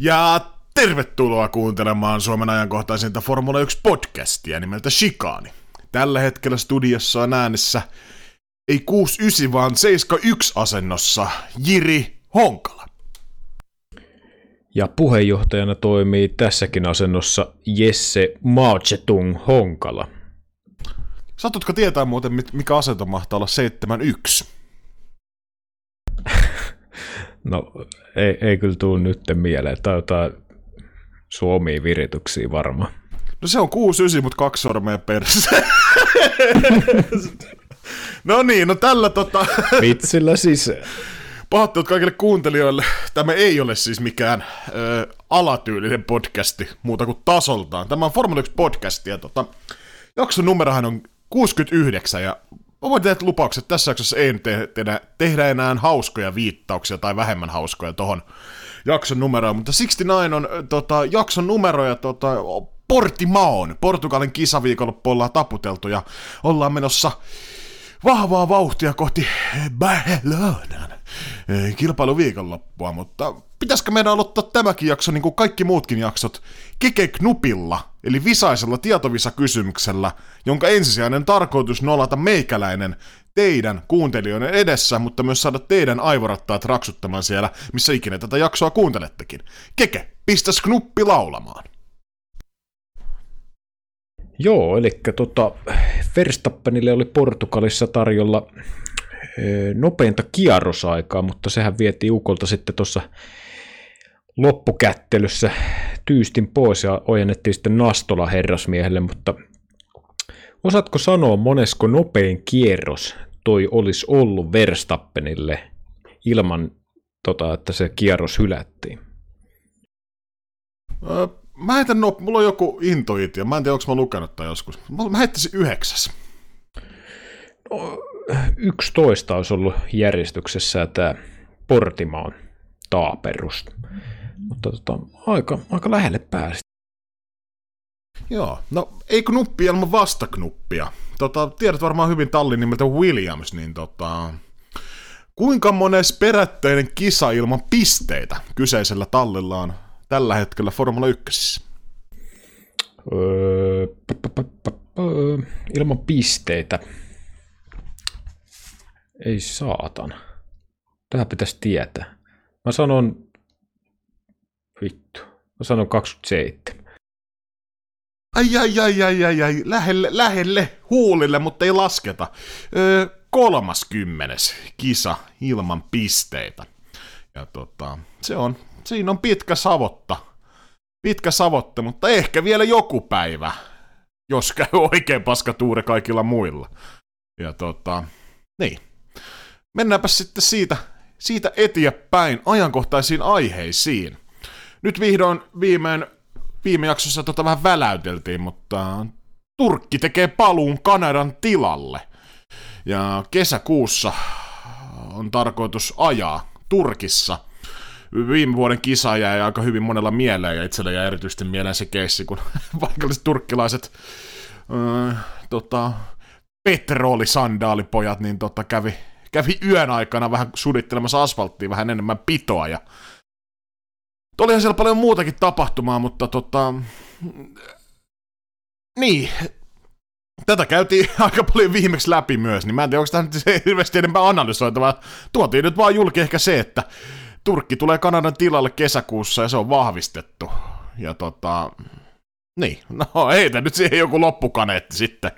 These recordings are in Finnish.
Ja tervetuloa kuuntelemaan Suomen ajankohtaisinta Formula 1 podcastia nimeltä Shikaani. Tällä hetkellä studiossa on äänessä ei 69 vaan 71 asennossa Jiri Honkala. Ja puheenjohtajana toimii tässäkin asennossa Jesse Maochetung Honkala. Satutko tietää muuten, mikä asento mahtaa olla 71? No, ei, ei kyllä tule nyt mieleen. Tai jotain suomia virityksiä varmaan. No se on 6-9, mutta kaksi sormea perse. no niin, no tällä tota... Vitsillä siis. Pahoittelut kaikille kuuntelijoille. Tämä ei ole siis mikään ö, alatyylinen podcasti, muuta kuin tasoltaan. Tämä on Formula 1 podcasti, ja tota, jakson numerohan on 69, ja Voin tehdä lupaukset, tässä jaksossa ei te- tehdä, tehdä enää hauskoja viittauksia tai vähemmän hauskoja tohon jakson numeroon, mutta 69 on tota, jakson numero ja tota, Portimaon, Portugalin kisaviikonloppu ollaan taputeltu ja ollaan menossa vahvaa vauhtia kohti Barcelonan kilpailuviikonloppua, mutta pitäisikö meidän aloittaa tämäkin jakso, niin kuin kaikki muutkin jaksot, Keke Knupilla, eli visaisella tietovisakysymyksellä, jonka ensisijainen tarkoitus nolata meikäläinen teidän kuuntelijoiden edessä, mutta myös saada teidän aivorattaat raksuttamaan siellä, missä ikinä tätä jaksoa kuuntelettekin. Keke, pistäs Knuppi laulamaan. Joo, eli tota, Verstappenille oli Portugalissa tarjolla nopeinta kierrosaikaa, mutta sehän vietiin Ukolta sitten tuossa loppukättelyssä tyystin pois ja ojennettiin sitten Nastola herrasmiehelle, mutta osaatko sanoa monesko nopein kierros toi olisi ollut Verstappenille ilman, tota, että se kierros hylättiin? Mä heitän, no, mulla on joku intuitio, mä en tiedä, onko mä lukenut tai joskus. Mä heittäisin yhdeksäs. No, 11 olisi ollut järjestyksessä tämä Portimaan taaperus. Mutta tota, aika, aika lähelle pääsi. Joo, no ei knuppi ilman vastaknuppia. Tota, tiedät varmaan hyvin tallin nimeltä Williams, niin tota, kuinka mones perättäinen kisa ilman pisteitä kyseisellä tallilla on tällä hetkellä Formula 1? Öö, ilman pisteitä. Ei saatana. Tähän pitäisi tietää. Mä sanon... Vittu. Mä sanon 27. Ai, ai, ai, ai, ai, ai, lähelle, lähelle huulille, mutta ei lasketa. Öö, kolmas kymmenes kisa ilman pisteitä. Ja tota, se on, siinä on pitkä savotta. Pitkä savotta, mutta ehkä vielä joku päivä, jos käy oikein paskatuure kaikilla muilla. Ja tota, niin. Mennäänpä sitten siitä, siitä eteenpäin ajankohtaisiin aiheisiin. Nyt vihdoin viimein viime jaksossa tota vähän väläyteltiin, mutta Turkki tekee paluun Kanadan tilalle. Ja kesäkuussa on tarkoitus ajaa Turkissa. Viime vuoden kisa jäi aika hyvin monella mieleen ja itsellä jäi erityisesti mieleen se keissi, kun paikalliset turkkilaiset öö, tota, petrolisandaalipojat niin tota, kävi, kävi yön aikana vähän sudittelemassa asfalttia vähän enemmän pitoa ja Olihan siellä paljon muutakin tapahtumaa, mutta tota... Niin. Tätä käytiin aika paljon viimeksi läpi myös, niin mä en tiedä, onko tämä nyt hirveästi enemmän analysoitavaa. Tuotiin nyt vaan julki ehkä se, että Turkki tulee Kanadan tilalle kesäkuussa ja se on vahvistettu. Ja tota... Niin, no heitä nyt siihen joku loppukaneetti sitten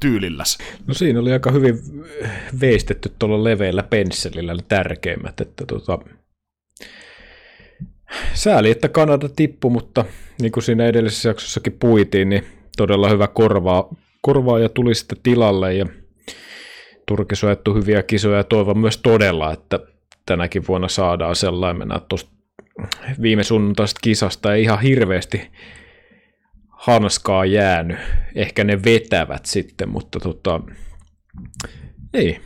tyylilläs. No siinä oli aika hyvin veistetty tuolla leveällä pensselillä ne tärkeimmät, että tota, Sääli, että Kanada tippui, mutta niin kuin siinä edellisessä jaksossakin puitiin, niin todella hyvä korvaa, korvaa ja tuli sitten tilalle ja Turkissa on hyviä kisoja ja toivon myös todella, että tänäkin vuonna saadaan sellainen mennä tuosta viime sunnuntaisesta kisasta ei ihan hirveästi hanskaa jäänyt. Ehkä ne vetävät sitten, mutta tota, ei.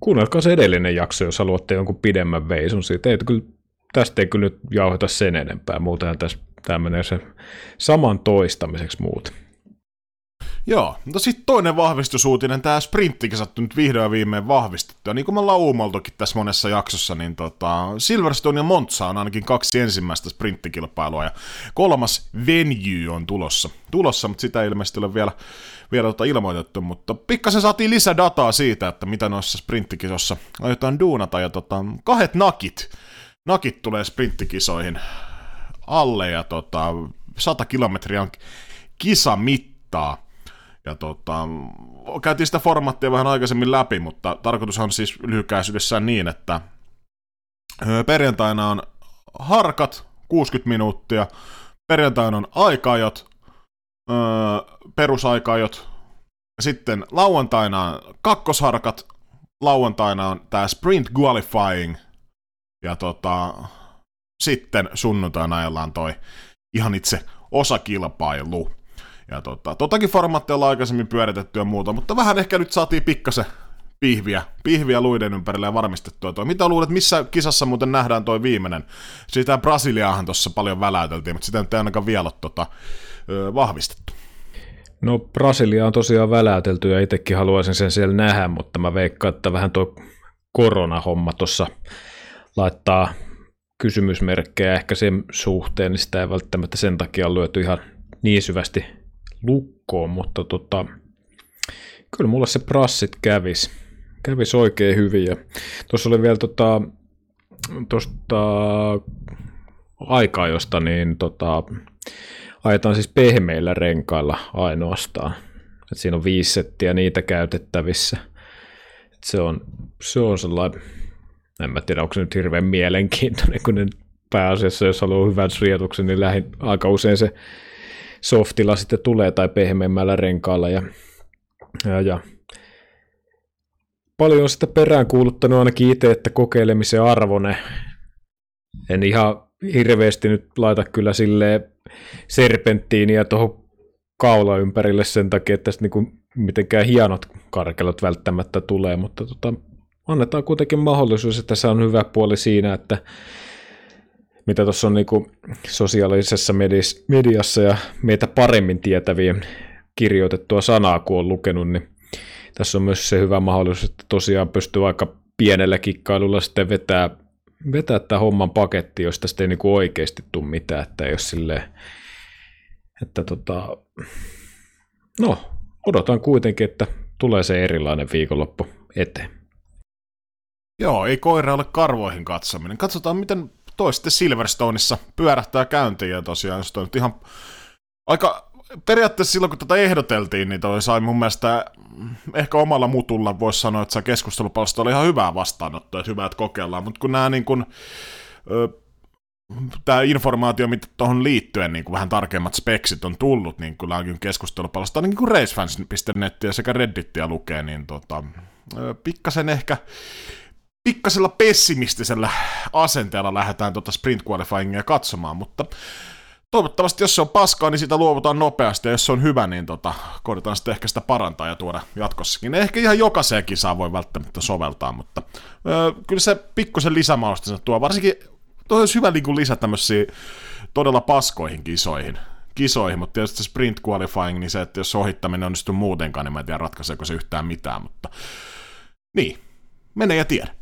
Kuunnelkaa se edellinen jakso, jos haluatte jonkun pidemmän veisun siitä. Ei kyllä tästä ei kyllä nyt jauheta sen enempää, muutenhan tässä tämä menee se saman toistamiseksi muut. Joo, mutta sitten toinen vahvistusuutinen, tämä sprinttikisat nyt vihdoin viimein vahvistettu. Ja niin kuin me ollaan uumaltokin tässä monessa jaksossa, niin tota, Silverstone ja Monza on ainakin kaksi ensimmäistä sprinttikilpailua, ja kolmas Venue on tulossa, tulossa mutta sitä ei ilmeisesti ole vielä, vielä tota ilmoitettu, mutta pikkasen saatiin lisää dataa siitä, että mitä noissa sprinttikisossa aiotaan duunata, ja tota, kahdet nakit, nakit tulee sprinttikisoihin alle, ja tota, 100 kilometriä on kisamittaa, ja tota, käytiin sitä formaattia vähän aikaisemmin läpi, mutta tarkoitus on siis lyhykäisyydessään niin, että perjantaina on harkat 60 minuuttia, perjantaina on aikaajot, perusaikaajot, sitten lauantaina on kakkosharkat, lauantaina on tämä sprint qualifying, ja tota, sitten sunnuntaina ajellaan toi ihan itse osakilpailu. Ja tota, totakin formaattia ollaan aikaisemmin pyöritetty ja muuta, mutta vähän ehkä nyt saatiin pikkasen pihviä, pihviä luiden ympärille ja varmistettua toi. Mitä luulet, missä kisassa muuten nähdään toi viimeinen? Sitä Brasiliaahan tuossa paljon väläyteltiin, mutta sitä nyt ei ainakaan vielä ole tota, ö, vahvistettu. No Brasilia on tosiaan väläytelty ja itsekin haluaisin sen siellä nähdä, mutta mä veikkaan, että vähän tuo koronahomma tuossa laittaa kysymysmerkkejä ehkä sen suhteen, niin sitä ei välttämättä sen takia lyöty ihan niin syvästi lukkoon, mutta tota, kyllä mulle se prassit kävis, kävis oikein hyvin. Ja tuossa oli vielä tota, tuosta aikaa, josta niin tota, ajetaan siis pehmeillä renkailla ainoastaan. Et siinä on viisi settiä niitä käytettävissä. Et se, on, se on sellainen, en mä tiedä onko se nyt hirveän mielenkiintoinen, kun ne pääasiassa, jos haluaa hyvän suojatuksen, niin lähin aika usein se softilla sitten tulee tai pehmeämmällä renkaalla ja, ja, ja paljon on sitä perään kuuluttanut ainakin itse, että kokeilemisen arvone. En ihan hirveästi nyt laita kyllä sille serpenttiiniä tuohon kaula ympärille sen takia, että tästä niinku mitenkään hienot karkelot välttämättä tulee, mutta tota, annetaan kuitenkin mahdollisuus, että se on hyvä puoli siinä, että mitä tuossa on niinku sosiaalisessa mediassa ja meitä paremmin tietäviä kirjoitettua sanaa, kun on lukenut, niin tässä on myös se hyvä mahdollisuus, että tosiaan pystyy aika pienellä kikkailulla sitten vetää, vetää tämä homman paketti, jos tästä ei niinku oikeasti tule mitään, että jos sille, että tota, no, odotan kuitenkin, että tulee se erilainen viikonloppu eteen. Joo, ei koira ole karvoihin katsominen. Katsotaan, miten toi sitten Silverstoneissa pyörähtää käyntiin ja tosiaan toi nyt ihan aika periaatteessa silloin kun tätä ehdoteltiin, niin toi sai mun mielestä ehkä omalla mutulla voisi sanoa, että se keskustelupalsta oli ihan hyvää vastaanottoa, että hyvä, että kokeillaan, mutta kun nämä niin kuin, tämä informaatio, mitä tuohon liittyen niin kuin vähän tarkemmat speksit on tullut, niin kyllä onkin keskustelupalasta, ainakin kun racefans.net sekä Reddittiä lukee, niin tota, pikkasen ehkä pikkasella pessimistisellä asenteella lähdetään tuota sprint qualifyingia katsomaan, mutta toivottavasti jos se on paskaa, niin sitä luovutaan nopeasti, ja jos se on hyvä, niin tota, koitetaan sitten ehkä sitä parantaa ja tuoda jatkossakin. Ehkä ihan jokaiseen kisaan voi välttämättä soveltaa, mutta öö, kyllä se pikkusen lisämausta tuo, varsinkin tuo olisi hyvä niin lisä tämmöisiä todella paskoihin kisoihin, kisoihin, mutta tietysti sprint qualifying, niin se, että jos ohittaminen onnistuu muutenkaan, niin mä en tiedä ratkaiseeko se yhtään mitään, mutta niin, mene ja tiedä.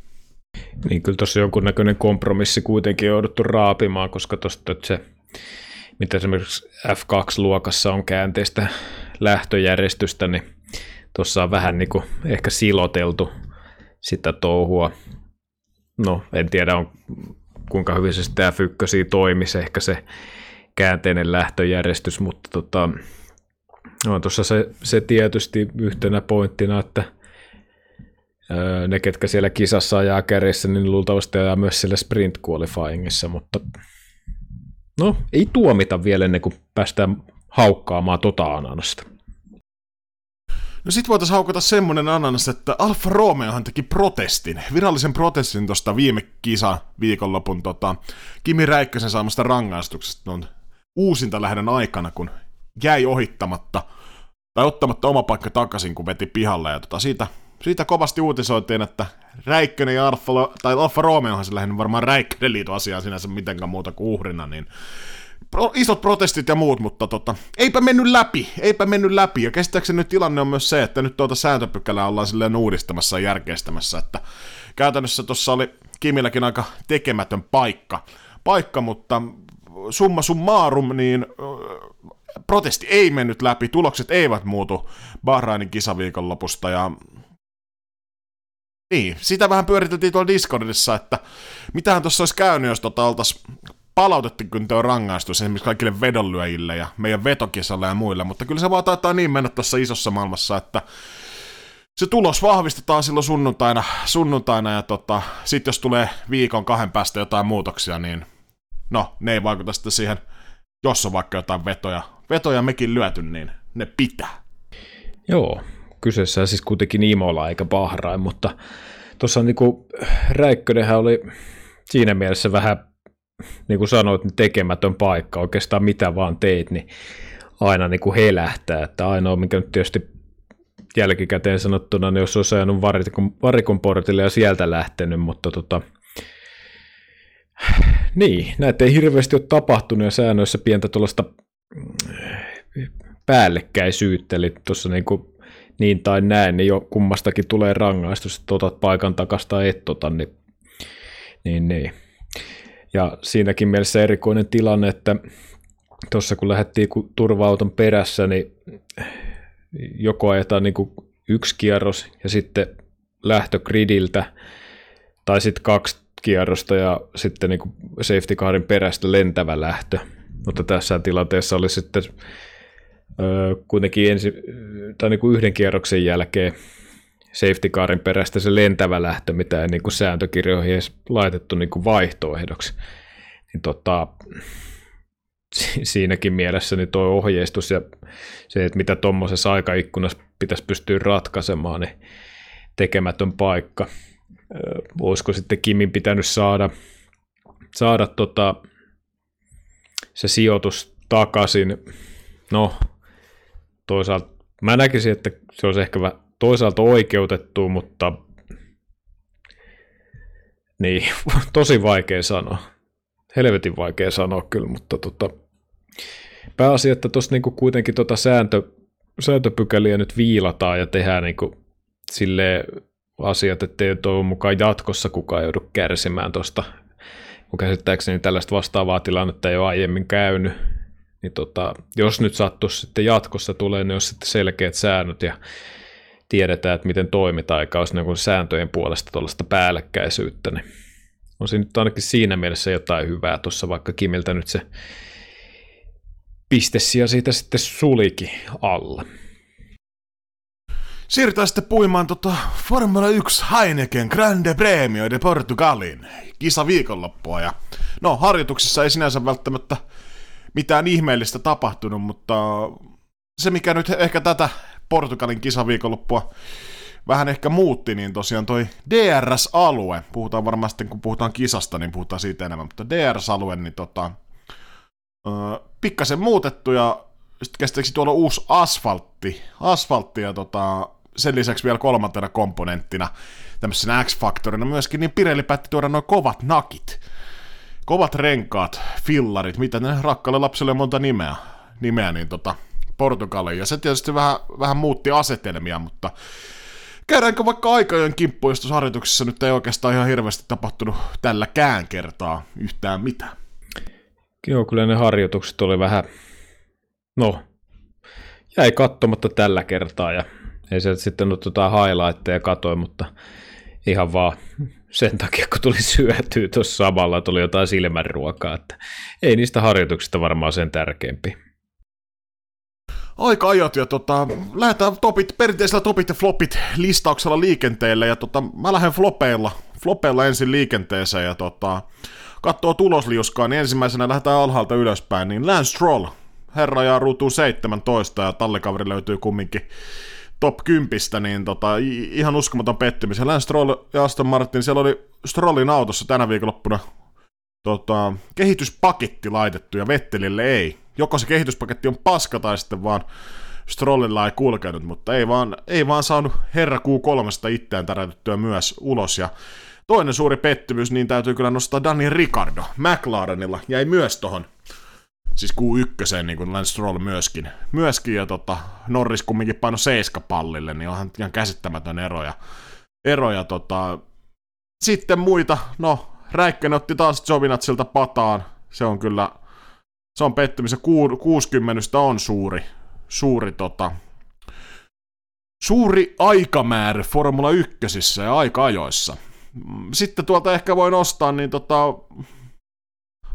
Niin kyllä tuossa jonkunnäköinen kompromissi kuitenkin on jouduttu raapimaan, koska tuosta se, mitä esimerkiksi F2-luokassa on käänteistä lähtöjärjestystä, niin tuossa on vähän niin kuin ehkä siloteltu sitä touhua. No, en tiedä on, kuinka hyvin se sitten F1 toimisi, ehkä se käänteinen lähtöjärjestys, mutta tota, no, tuossa se, se tietysti yhtenä pointtina, että – ne, ketkä siellä kisassa ajaa kärjessä, niin luultavasti ajaa myös siellä sprint qualifyingissa, mutta no, ei tuomita vielä ennen kuin päästään haukkaamaan tota ananasta. No sit voitaisiin haukata semmonen ananas, että Alfa Romeohan teki protestin, virallisen protestin tuosta viime kisa viikonlopun tota, Kimi Räikkösen saamasta rangaistuksesta on uusinta lähdön aikana, kun jäi ohittamatta tai ottamatta oma paikka takaisin, kun veti pihalle. Ja tota, siitä siitä kovasti uutisoitiin, että Räikkönen ja Alfa, tai Alfa Romeohan se lähinnä varmaan Räikkönen liitu asiaan sinänsä mitenkään muuta kuin uhrina, niin pro, isot protestit ja muut, mutta tota, eipä mennyt läpi, eipä mennyt läpi. Ja käsittääkseni nyt tilanne on myös se, että nyt tuota sääntöpykälää ollaan silleen uudistamassa ja järkeistämässä, että käytännössä tuossa oli Kimilläkin aika tekemätön paikka, paikka mutta summa summarum, niin protesti ei mennyt läpi, tulokset eivät muutu Bahrainin kisaviikonlopusta ja niin, sitä vähän pyöriteltiin tuolla Discordissa, että mitähän tuossa olisi käynyt, jos tota oltaisiin palautettu rangaistus esimerkiksi kaikille vedonlyöjille ja meidän vetokisalle ja muille, mutta kyllä se vaan taitaa niin mennä tuossa isossa maailmassa, että se tulos vahvistetaan silloin sunnuntaina, sunnuntaina ja tota, sitten jos tulee viikon kahden päästä jotain muutoksia, niin no, ne ei vaikuta sitten siihen, jos on vaikka jotain vetoja, vetoja mekin lyöty, niin ne pitää. Joo, kyseessä siis kuitenkin Imola eikä Bahrain, mutta tuossa niinku Räikkönenhän oli siinä mielessä vähän, niin kuin sanoit, tekemätön paikka, oikeastaan mitä vaan teit, niin aina niin kuin helähtää, että ainoa, mikä nyt tietysti jälkikäteen sanottuna, niin jos olisi ajanut varikon, varikon portille ja sieltä lähtenyt, mutta tota, niin, näitä ei hirveästi ole tapahtunut ja säännöissä pientä tuollaista päällekkäisyyttä, eli tuossa niin kuin niin tai näin, niin jo kummastakin tulee rangaistus, että otat paikan takasta et tota, niin, niin, niin. Ja siinäkin mielessä erikoinen tilanne, että tuossa kun lähdettiin turva-auton perässä, niin joko ajetaan niin yksi kierros ja sitten lähtö gridiltä, tai sitten kaksi kierrosta ja sitten niin safety carin perästä lentävä lähtö. Mutta tässä tilanteessa oli sitten kuitenkin ensi, tai niin kuin yhden kierroksen jälkeen safety carin perästä se lentävä lähtö, mitä ei niin kuin sääntökirjoihin edes laitettu niin kuin vaihtoehdoksi. Niin tota, siinäkin mielessä niin tuo ohjeistus ja se, että mitä tuommoisessa aikaikkunassa pitäisi pystyä ratkaisemaan, niin tekemätön paikka. Olisiko sitten Kimin pitänyt saada, saada tota, se sijoitus takaisin? No, toisaalta mä näkisin, että se olisi ehkä toisaalta oikeutettu, mutta niin, tosi vaikea sanoa. Helvetin vaikea sanoa kyllä, mutta tota, pääasia, että tuossa niinku kuitenkin tota sääntö, sääntöpykäliä nyt viilataan ja tehdään niinku sille asiat, ettei toivon mukaan jatkossa kukaan joudu kärsimään tuosta, kun käsittääkseni tällaista vastaavaa tilannetta ei ole aiemmin käynyt, niin tota, jos nyt sattuisi sitten jatkossa tulee, niin olisi sitten selkeät säännöt ja tiedetään, että miten toimitaan, eikä olisi niin sääntöjen puolesta tuollaista päällekkäisyyttä, niin on siinä nyt ainakin siinä mielessä jotain hyvää tuossa, vaikka Kimiltä nyt se pistessia siitä sitten sulikin alla. Siirrytään sitten puimaan tota Formula 1 Heineken Grande Premio de Portugalin kisa viikonloppua. Ja, no, harjoituksissa ei sinänsä välttämättä mitään ihmeellistä tapahtunut, mutta se mikä nyt ehkä tätä Portugalin kisaviikonloppua vähän ehkä muutti, niin tosiaan toi DRS-alue, puhutaan varmasti kun puhutaan kisasta, niin puhutaan siitä enemmän, mutta DRS-alue, niin tota, öö, pikkasen muutettu ja sitten käsittääkseni tuolla uusi asfaltti, asfaltti ja tota, sen lisäksi vielä kolmantena komponenttina, tämmöisenä X-faktorina myöskin, niin Pirelli päätti tuoda noin kovat nakit kovat renkaat, fillarit, mitä ne rakkaalle lapselle monta nimeä, nimeä niin tota, Portugaliin. Ja se tietysti vähän, vähän muutti asetelmia, mutta käydäänkö vaikka aikojen kimppuun, jos harjoituksessa nyt ei oikeastaan ihan hirveästi tapahtunut tälläkään kertaa yhtään mitään. Joo, kyllä ne harjoitukset oli vähän, no, jäi katsomatta tällä kertaa ja ei se sitten ollut tota highlightteja katoin, mutta ihan vaan sen takia, kun tuli syötyä tuossa samalla, tuli jotain silmänruokaa, että ei niistä harjoituksista varmaan sen tärkeämpi. Aika ajat ja tota, lähdetään topit, perinteisellä topit ja flopit listauksella liikenteelle ja tota, mä lähden flopeilla, flopeilla ensin liikenteeseen ja tota, katsoo tulosliuskaa, niin ensimmäisenä lähdetään alhaalta ylöspäin, niin Lance Stroll, herra ja ruutuu 17 ja tallikaveri löytyy kumminkin top 10, niin tota, ihan uskomaton pettymys. Lance Stroll ja Aston Martin, siellä oli Strollin autossa tänä viikonloppuna tota, kehityspaketti laitettu ja Vettelille ei. Joko se kehityspaketti on paska tai sitten vaan Strollilla ei kulkenut, mutta ei vaan, ei vaan saanut herra Q3 itseään täräytettyä myös ulos. Ja toinen suuri pettymys, niin täytyy kyllä nostaa Dani Ricardo McLarenilla, jäi myös tohon siis Q1, niin kuin Lance Stroll myöskin. Myöskin, ja tota, Norris kumminkin paino seiska pallille, niin onhan ihan käsittämätön ero. Ja, ero ja tota, sitten muita, no, Räikkönen otti taas Jovinatsilta pataan. Se on kyllä, se on pettymys. 60 on suuri, suuri tota, suuri aikamäärä Formula 1 ja aika-ajoissa. Sitten tuolta ehkä voi nostaa, niin tota,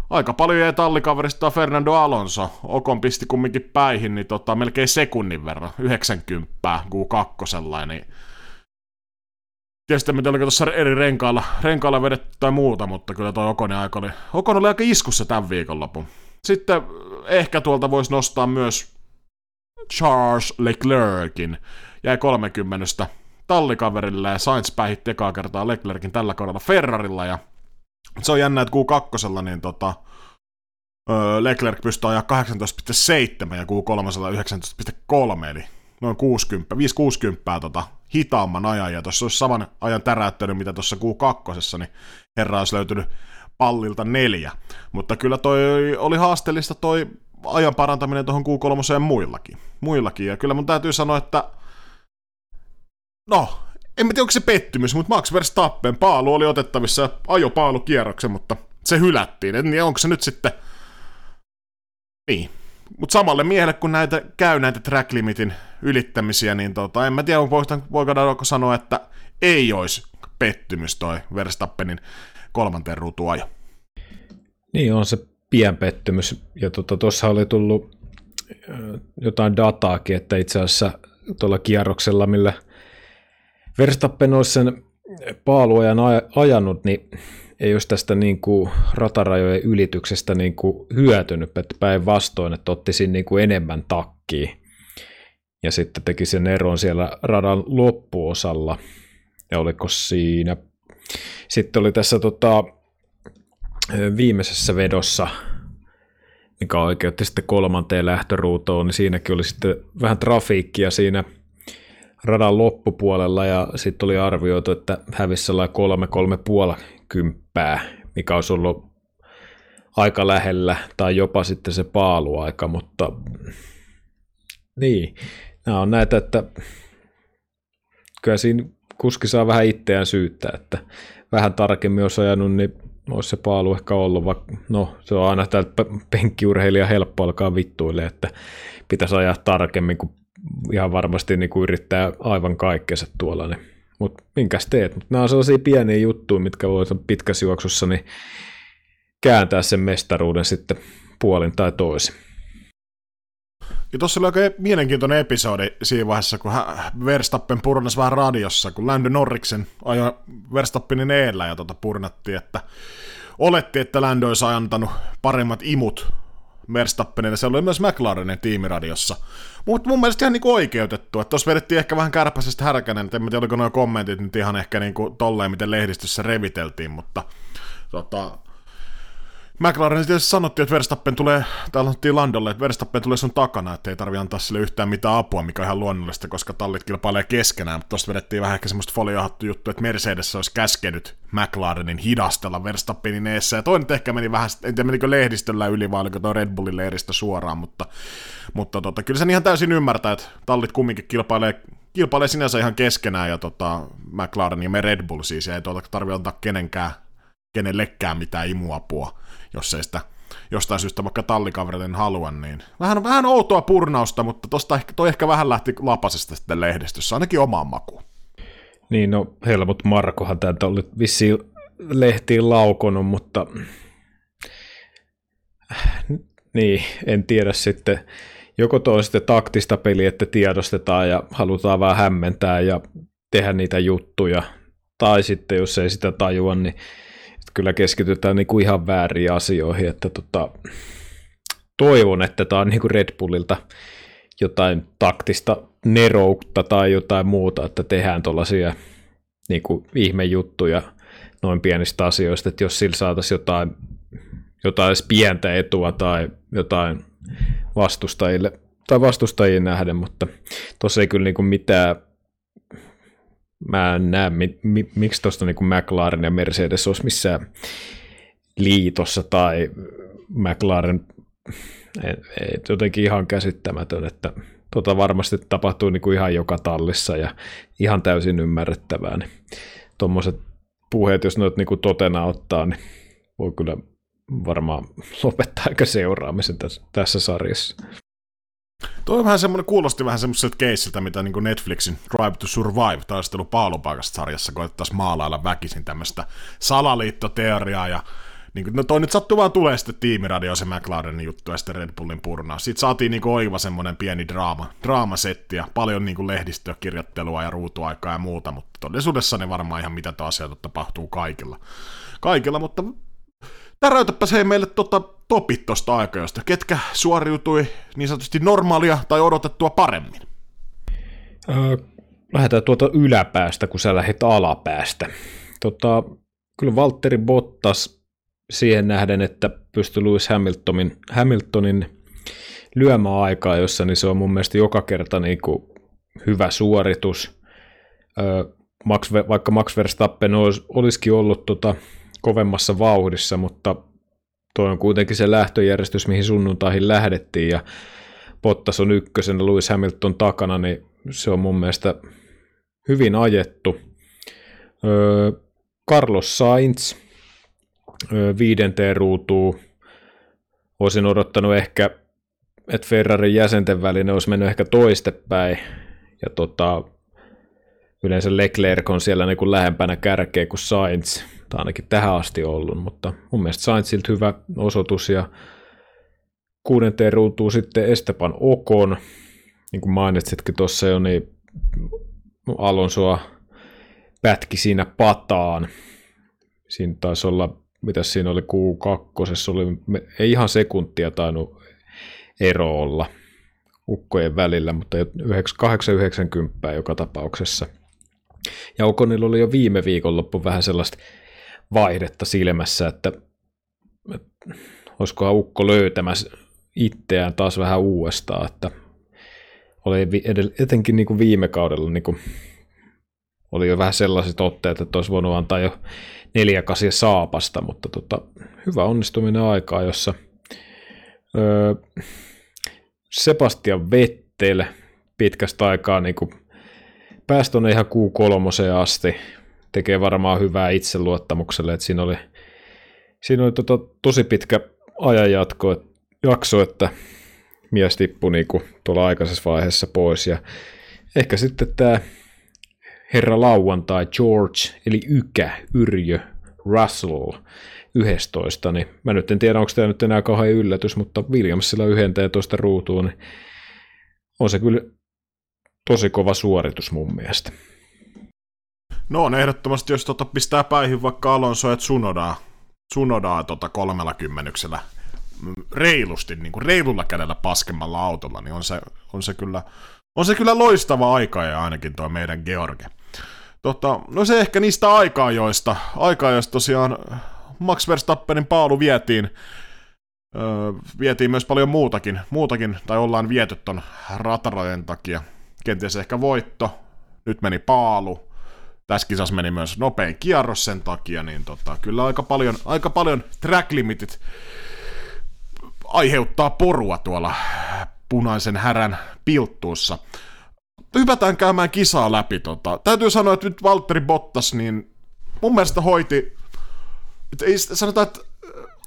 aika paljon jäi tallikaverista Fernando Alonso. Okon pisti kumminkin päihin, niin tota, melkein sekunnin verran, 90 Q2, niin Tietysti en tiedä, tuossa eri renkailla, renkailla vedetty tai muuta, mutta kyllä tuo Okonin aika oli, Okon oli aika iskussa tämän viikonlopun. Sitten ehkä tuolta voisi nostaa myös Charles Leclerkin. Jäi 30 tallikaverille ja Sainz päihitti ekaa kertaa Leclerkin tällä kaudella Ferrarilla ja se on jännä, että Q2 niin tota, Leclerc pystyy ajaa 18,7 ja Q3 19,3, eli noin 60, 5-60 tota, hitaamman ajan, ja tuossa olisi saman ajan täräyttänyt, mitä tuossa Q2, niin herra olisi löytynyt pallilta neljä. Mutta kyllä toi oli haasteellista toi ajan parantaminen tuohon Q3 muillakin. muillakin. Ja kyllä mun täytyy sanoa, että no, en tiedä onko se pettymys, mutta Max Verstappen paalu oli otettavissa ajo kierroksen, mutta se hylättiin. En tiedä, onko se nyt sitten... Niin. Mutta samalle miehelle, kun näitä käy näitä track limitin ylittämisiä, niin tota, en mä tiedä, voiko sanoa, että ei olisi pettymys toi Verstappenin kolmanteen ruutuajo. Niin on se pien pettymys. Ja tuossa tota, oli tullut jotain dataakin, että itse asiassa tuolla kierroksella, millä Verstappen olisi sen paaluajan ajanut, niin ei olisi tästä niin kuin ratarajojen ylityksestä niin kuin hyötynyt, että päinvastoin, että otti siinä niin kuin enemmän takkiin. Ja sitten teki sen eron siellä radan loppuosalla. Ja oliko siinä... Sitten oli tässä tota, viimeisessä vedossa, mikä oikeutti sitten kolmanteen lähtöruutoon, niin siinäkin oli sitten vähän trafiikkia siinä radan loppupuolella ja sitten oli arvioitu, että hävisi sellainen kolme, kolme puoli kymppää, mikä olisi ollut aika lähellä tai jopa sitten se paaluaika, mutta niin, nämä on näitä, että kyllä siinä kuski saa vähän itseään syyttää, että vähän tarkemmin olisi ajanut, niin olisi se paalu ehkä ollut, vaikka no se on aina täältä penkkiurheilija helppo alkaa vittuille, että pitäisi ajaa tarkemmin, kun ihan varmasti niin kuin yrittää aivan kaikkensa tuolla, niin mutta minkäs teet? Mut nämä on sellaisia pieniä juttuja, mitkä voi pitkässä juoksussa niin kääntää sen mestaruuden sitten puolin tai toisin. Ja tuossa oli oikein mielenkiintoinen episodi siinä vaiheessa, kun Verstappen purnas vähän radiossa, kun Lando Norriksen ajoi Verstappenin eellä ja tuota purnattiin, että oletti, että Lando olisi antanut paremmat imut Verstappenin, ja se oli myös McLarenin tiimiradiossa. Mutta mun mielestä ihan niinku oikeutettu, että tuossa vedettiin ehkä vähän kärpäisestä härkänen, että en tiedä oliko nuo kommentit nyt ihan ehkä niinku tolleen, miten lehdistössä reviteltiin, mutta tota, McLaren tietysti sanottiin, että Verstappen tulee, tai sanottiin Landolle, että Verstappen tulee sun takana, että ei tarvi antaa sille yhtään mitään apua, mikä on ihan luonnollista, koska tallit kilpailee keskenään, mutta tuosta vedettiin vähän ehkä semmoista foliohattu juttu, että Mercedes olisi käskenyt McLarenin hidastella Verstappenin eessä, ja toinen ehkä meni vähän, en tiedä menikö lehdistöllä yli, vai oliko Red Bullin lehdistö suoraan, mutta, mutta tota, kyllä sen ihan täysin ymmärtää, että tallit kumminkin kilpailee kilpailee sinänsä ihan keskenään, ja tota, McLaren ja me Red Bull siis, ja ei tuota tarvitse antaa kenenkään, kenellekään mitään imuapua jos ei sitä jostain syystä vaikka tallikavereiden halua, niin vähän, vähän outoa purnausta, mutta tosta ehkä, toi ehkä vähän lähti lapasesta sitten lehdistössä, ainakin omaan makuun. Niin, no Helmut Markohan täältä oli vissiin lehtiin laukonut, mutta niin, en tiedä sitten, joko toi sitten taktista peliä, että tiedostetaan ja halutaan vähän hämmentää ja tehdä niitä juttuja, tai sitten jos ei sitä tajua, niin kyllä keskitytään niin kuin ihan väärin asioihin, että tota, toivon, että tämä on niin kuin Red Bullilta jotain taktista neroutta tai jotain muuta, että tehdään tuollaisia niin kuin ihmejuttuja noin pienistä asioista, että jos sillä saataisiin jotain, jotain pientä etua tai jotain vastustajille tai vastustajien nähden, mutta tuossa ei kyllä niin kuin mitään mä en näe, mi, mi, miksi tuosta niin McLaren ja Mercedes olisi missään liitossa tai McLaren jotenkin ihan käsittämätön, että tota varmasti tapahtuu niin kuin ihan joka tallissa ja ihan täysin ymmärrettävää. Niin tuommoiset puheet, jos noit niin kuin totena ottaa, niin voi kyllä varmaan lopettaa aika seuraamisen tässä, tässä sarjassa. Tuo vähän semmoinen, kuulosti vähän semmoiselta keissiltä, mitä niin Netflixin Drive to Survive taistelu paalupaikasta sarjassa koettaisiin maalailla väkisin tämmöistä salaliittoteoriaa ja niin kuin, no toi nyt sattuu vaan tulee sitten tiimiradio se McLarenin juttu ja sitten Red Bullin purnaa. Siitä saatiin niin oiva semmoinen pieni draama, draamasetti ja paljon niin kuin lehdistökirjoittelua ja ruutuaikaa ja muuta, mutta todellisuudessa ne varmaan ihan mitä asioita tapahtuu kaikilla. Kaikilla, mutta täräytäpä se meille tota, topit tuosta aikajosta. Ketkä suoriutui niin sanotusti normaalia tai odotettua paremmin? Öö, lähdetään tuota yläpäästä, kun sä lähdet alapäästä. Tota, kyllä Valtteri Bottas siihen nähden, että pystyi Lewis Hamiltonin, Hamiltonin lyömään aikaa, jossa niin se on mun mielestä joka kerta niin kuin hyvä suoritus. Öö, Max, vaikka Max Verstappen olisi, olisikin ollut tota, kovemmassa vauhdissa, mutta tuo on kuitenkin se lähtöjärjestys, mihin sunnuntaihin lähdettiin, ja Bottas on ykkösenä Lewis Hamilton takana, niin se on mun mielestä hyvin ajettu. Carlos Sainz viidenteen ruutuun. Olisin odottanut ehkä, että Ferrarin jäsenten välinen olisi mennyt ehkä toistepäin, ja tota, yleensä Leclerc on siellä niin kuin lähempänä kärkeä kuin Sainz, tai ainakin tähän asti ollut, mutta mun mielestä Sainzilta hyvä osoitus, ja kuudenteen ruutuun sitten Esteban Okon, niin kuin mainitsitkin tuossa jo, niin Alonsoa pätki siinä pataan. Siinä taisi olla, mitä siinä oli, Q2, oli, ei ihan sekuntia tainnut ero olla ukkojen välillä, mutta 890 joka tapauksessa. Ja Okonilla oli jo viime viikonloppu vähän sellaista vaihdetta silmässä, että, olisikohan ukko löytämässä itseään taas vähän uudestaan, että oli etenkin niin kuin viime kaudella niin kuin oli jo vähän sellaiset otteet, että olisi voinut antaa jo neljä kasia saapasta, mutta tota, hyvä onnistuminen aikaa, jossa öö, Sebastian Vettel pitkästä aikaa niin kuin pääsi tuonne ihan Q3 asti, tekee varmaan hyvää itseluottamukselle, että siinä oli, siinä oli tota, tosi pitkä ajanjatko, että jakso, että mies tippui niinku tuolla aikaisessa vaiheessa pois. Ja ehkä sitten tämä herra lauantai George, eli Ykä, Yrjö, Russell 11, niin mä nyt en tiedä, onko tämä nyt enää kauhean yllätys, mutta Williamsilla 11 ruutuun, niin on se kyllä tosi kova suoritus mun mielestä. No on ehdottomasti, jos tota pistää päihin vaikka Alonso ja Tsunodaa, Tsunodaa tota kolmella kymmenyksellä reilusti, niin kuin reilulla kädellä paskemmalla autolla, niin on se, on se, kyllä, on se kyllä loistava aika ja ainakin tuo meidän George. Tota, no se ehkä niistä aikaa, joista, aikaa, joista tosiaan Max Verstappenin paalu vietiin, öö, vietiin myös paljon muutakin, muutakin, tai ollaan viety ton ratarajan takia. Kenties ehkä voitto, nyt meni paalu, tässä kisassa meni myös nopein kierros sen takia, niin tota, kyllä aika paljon, aika paljon track limitit aiheuttaa porua tuolla punaisen härän pilttuussa. Hypätään käymään kisaa läpi. Tota. Täytyy sanoa, että nyt Valtteri Bottas, niin mun mielestä hoiti, ei sanotaan, että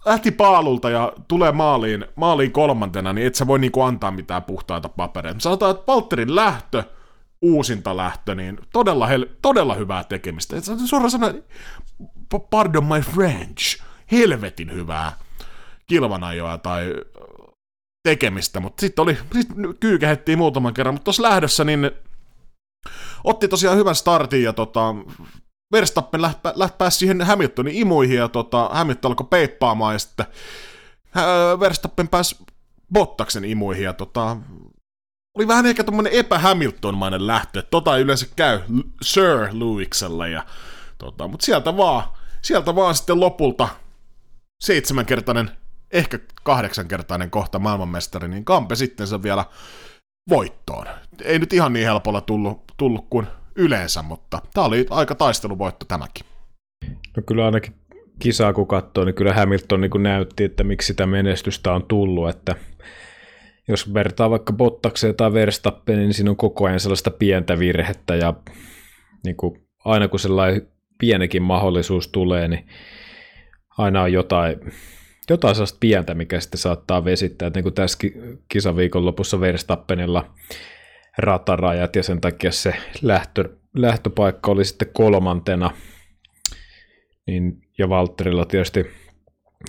lähti paalulta ja tulee maaliin, maaliin kolmantena, niin et sä voi niinku antaa mitään puhtaita papereita. Sanotaan, että Valtterin lähtö, uusinta lähtö, niin todella, hel- todella hyvää tekemistä. Et suoraan sanoen, pardon my French, helvetin hyvää kilvanajoa tai tekemistä, mutta sitten oli, sit kyykähettiin muutaman kerran, mutta tuossa lähdössä niin otti tosiaan hyvän startin ja tota, Verstappen läht, läht pääsi siihen Hamiltonin imuihin ja tota, Hamilton alkoi peippaamaan ja sitten Verstappen pääsi Bottaksen imuihin ja tota, oli vähän ehkä tommonen epä-Hamiltonmainen lähtö, tota ei yleensä käy Sir Lewiselle ja tota, mutta sieltä vaan, sieltä vaan sitten lopulta seitsemänkertainen ehkä kahdeksankertainen kohta maailmanmestari, niin Kampe sitten se vielä voittoon. Ei nyt ihan niin helpolla tullut, tullut kuin yleensä, mutta tämä oli aika taisteluvoitto tämäkin. No kyllä ainakin kisaa kun katsoo, niin kyllä Hamilton niin näytti, että miksi sitä menestystä on tullut, että jos vertaa vaikka Bottakseen tai Verstappeniin, niin siinä on koko ajan sellaista pientä virhettä ja niin kuin aina kun sellainen pienekin mahdollisuus tulee, niin aina on jotain, jotain sellaista pientä, mikä sitten saattaa vesittää, niin kuin tässä kisaviikon lopussa Verstappenilla ratarajat ja sen takia se lähtö, lähtöpaikka oli sitten kolmantena, niin, ja Valtterilla tietysti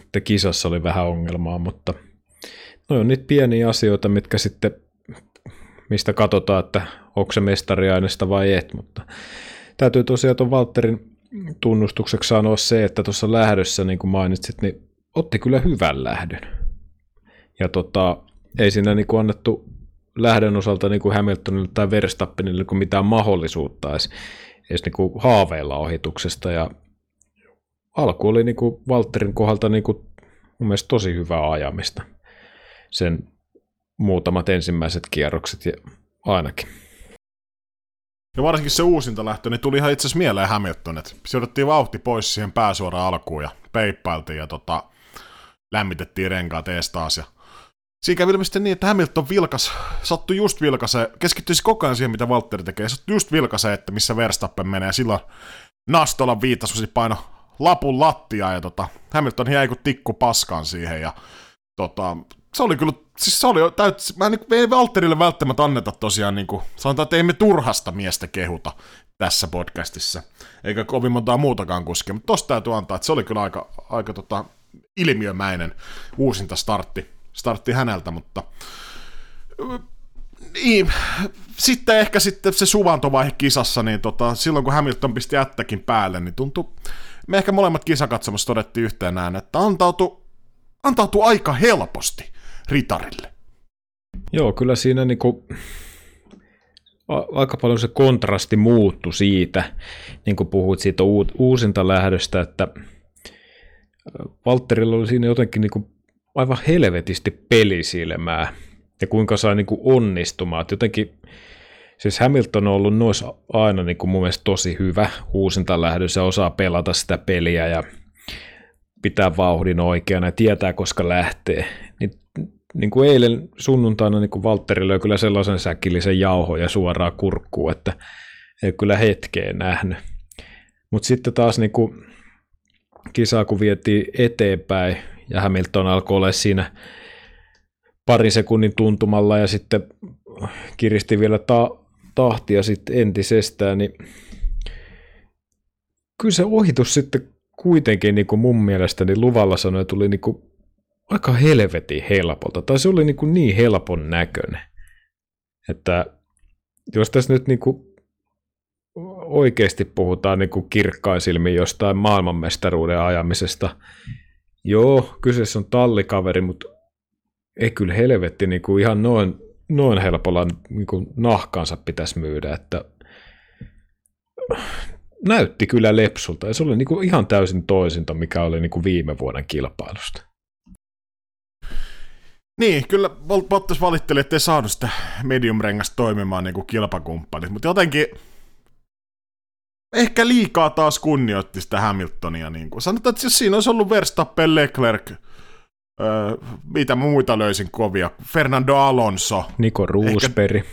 että kisassa oli vähän ongelmaa, mutta no on niitä pieniä asioita, mitkä sitten, mistä katsotaan, että onko se mestariaineesta vai et, mutta täytyy tosiaan tuon Valtterin tunnustukseksi sanoa se, että tuossa lähdössä, niin kuin mainitsit, niin otti kyllä hyvän lähdön. Ja tota, ei siinä niin kuin annettu lähdön osalta niin kuin Hamiltonille tai Verstappenille niin mitään mahdollisuutta edes, edes niin kuin haaveilla ohituksesta. Ja alku oli niin kuin Valtterin kohdalta niin kuin mun mielestä tosi hyvää ajamista. Sen muutamat ensimmäiset kierrokset ja ainakin. Ja varsinkin se uusinta lähtö, niin tuli ihan itse asiassa mieleen Hamilton, että sijoitettiin vauhti pois siihen pääsuoraan alkuun ja peippailtiin ja tota, lämmitettiin renkaat ees taas. Ja siinä kävi ilmeisesti niin, että Hamilton vilkas, sattui just vilkase, keskittyisi koko ajan siihen, mitä Valtteri tekee, sattui just vilkase, että missä Verstappen menee, ja silloin Nastola viittasi paino lapun lattia, ja tota, Hamilton jäi kuin tikku paskaan siihen, ja tota, se oli kyllä, siis se oli täyt, mä niin, me ei Valterille välttämättä anneta tosiaan, niin kuin, sanotaan, että ei me turhasta miestä kehuta tässä podcastissa, eikä kovin montaa muutakaan kuskia, mutta tosta täytyy antaa, että se oli kyllä aika, aika tota, ilmiömäinen uusinta startti, startti häneltä, mutta niin, sitten ehkä sitten se suvantovaihe kisassa, niin tota, silloin kun Hamilton pisti jättäkin päälle, niin tuntui, me ehkä molemmat kisakatsomassa todettiin yhteen näin, että antautui, antautui aika helposti ritarille. Joo, kyllä siinä niinku, aika paljon se kontrasti muuttui siitä, niin kuin puhuit siitä uusinta lähdöstä, että Valtterilla oli siinä jotenkin niinku aivan helvetisti pelisilmää ja kuinka sai niinku onnistumaan. Että jotenkin, siis Hamilton on ollut noissa aina niinku mun mielestä tosi hyvä uusinta lähdössä, osaa pelata sitä peliä ja pitää vauhdin oikeana ja tietää, koska lähtee. Niin niin kuin eilen sunnuntaina niin kuin Valtteri löi kyllä sellaisen säkillisen jauhoja suoraan kurkkuun, että ei kyllä hetkeä nähnyt. Mutta sitten taas niin kuin kisaa kun vietiin eteenpäin ja Hamilton alkoi olla siinä pari sekunnin tuntumalla ja sitten kiristi vielä ta- tahtia sitten entisestään, niin kyllä se ohitus sitten kuitenkin niin kuin mun mielestä niin luvalla sanoi, tuli niin kuin aika helvetin helpolta, tai se oli niin, kuin niin helpon näköinen, että jos tässä nyt niin kuin oikeasti puhutaan niin kuin kirkkaisilmin jostain maailmanmestaruuden ajamisesta, joo, kyseessä on tallikaveri, mutta ei kyllä helvetti niin kuin ihan noin, noin helpolla niin kuin nahkansa pitäisi myydä, että näytti kyllä lepsulta, ja se oli niin kuin ihan täysin toisinta, mikä oli niin kuin viime vuoden kilpailusta. Niin, kyllä Bottas valitteli, ettei saanut sitä medium-rengasta toimimaan niin kuin kilpakumppanit, mutta jotenkin ehkä liikaa taas kunnioitti sitä Hamiltonia. Niin kuin. Sanotaan, että jos siinä olisi ollut Verstappen, Leclerc, öö, mitä muita löysin kovia, Fernando Alonso. Niko Roosberg.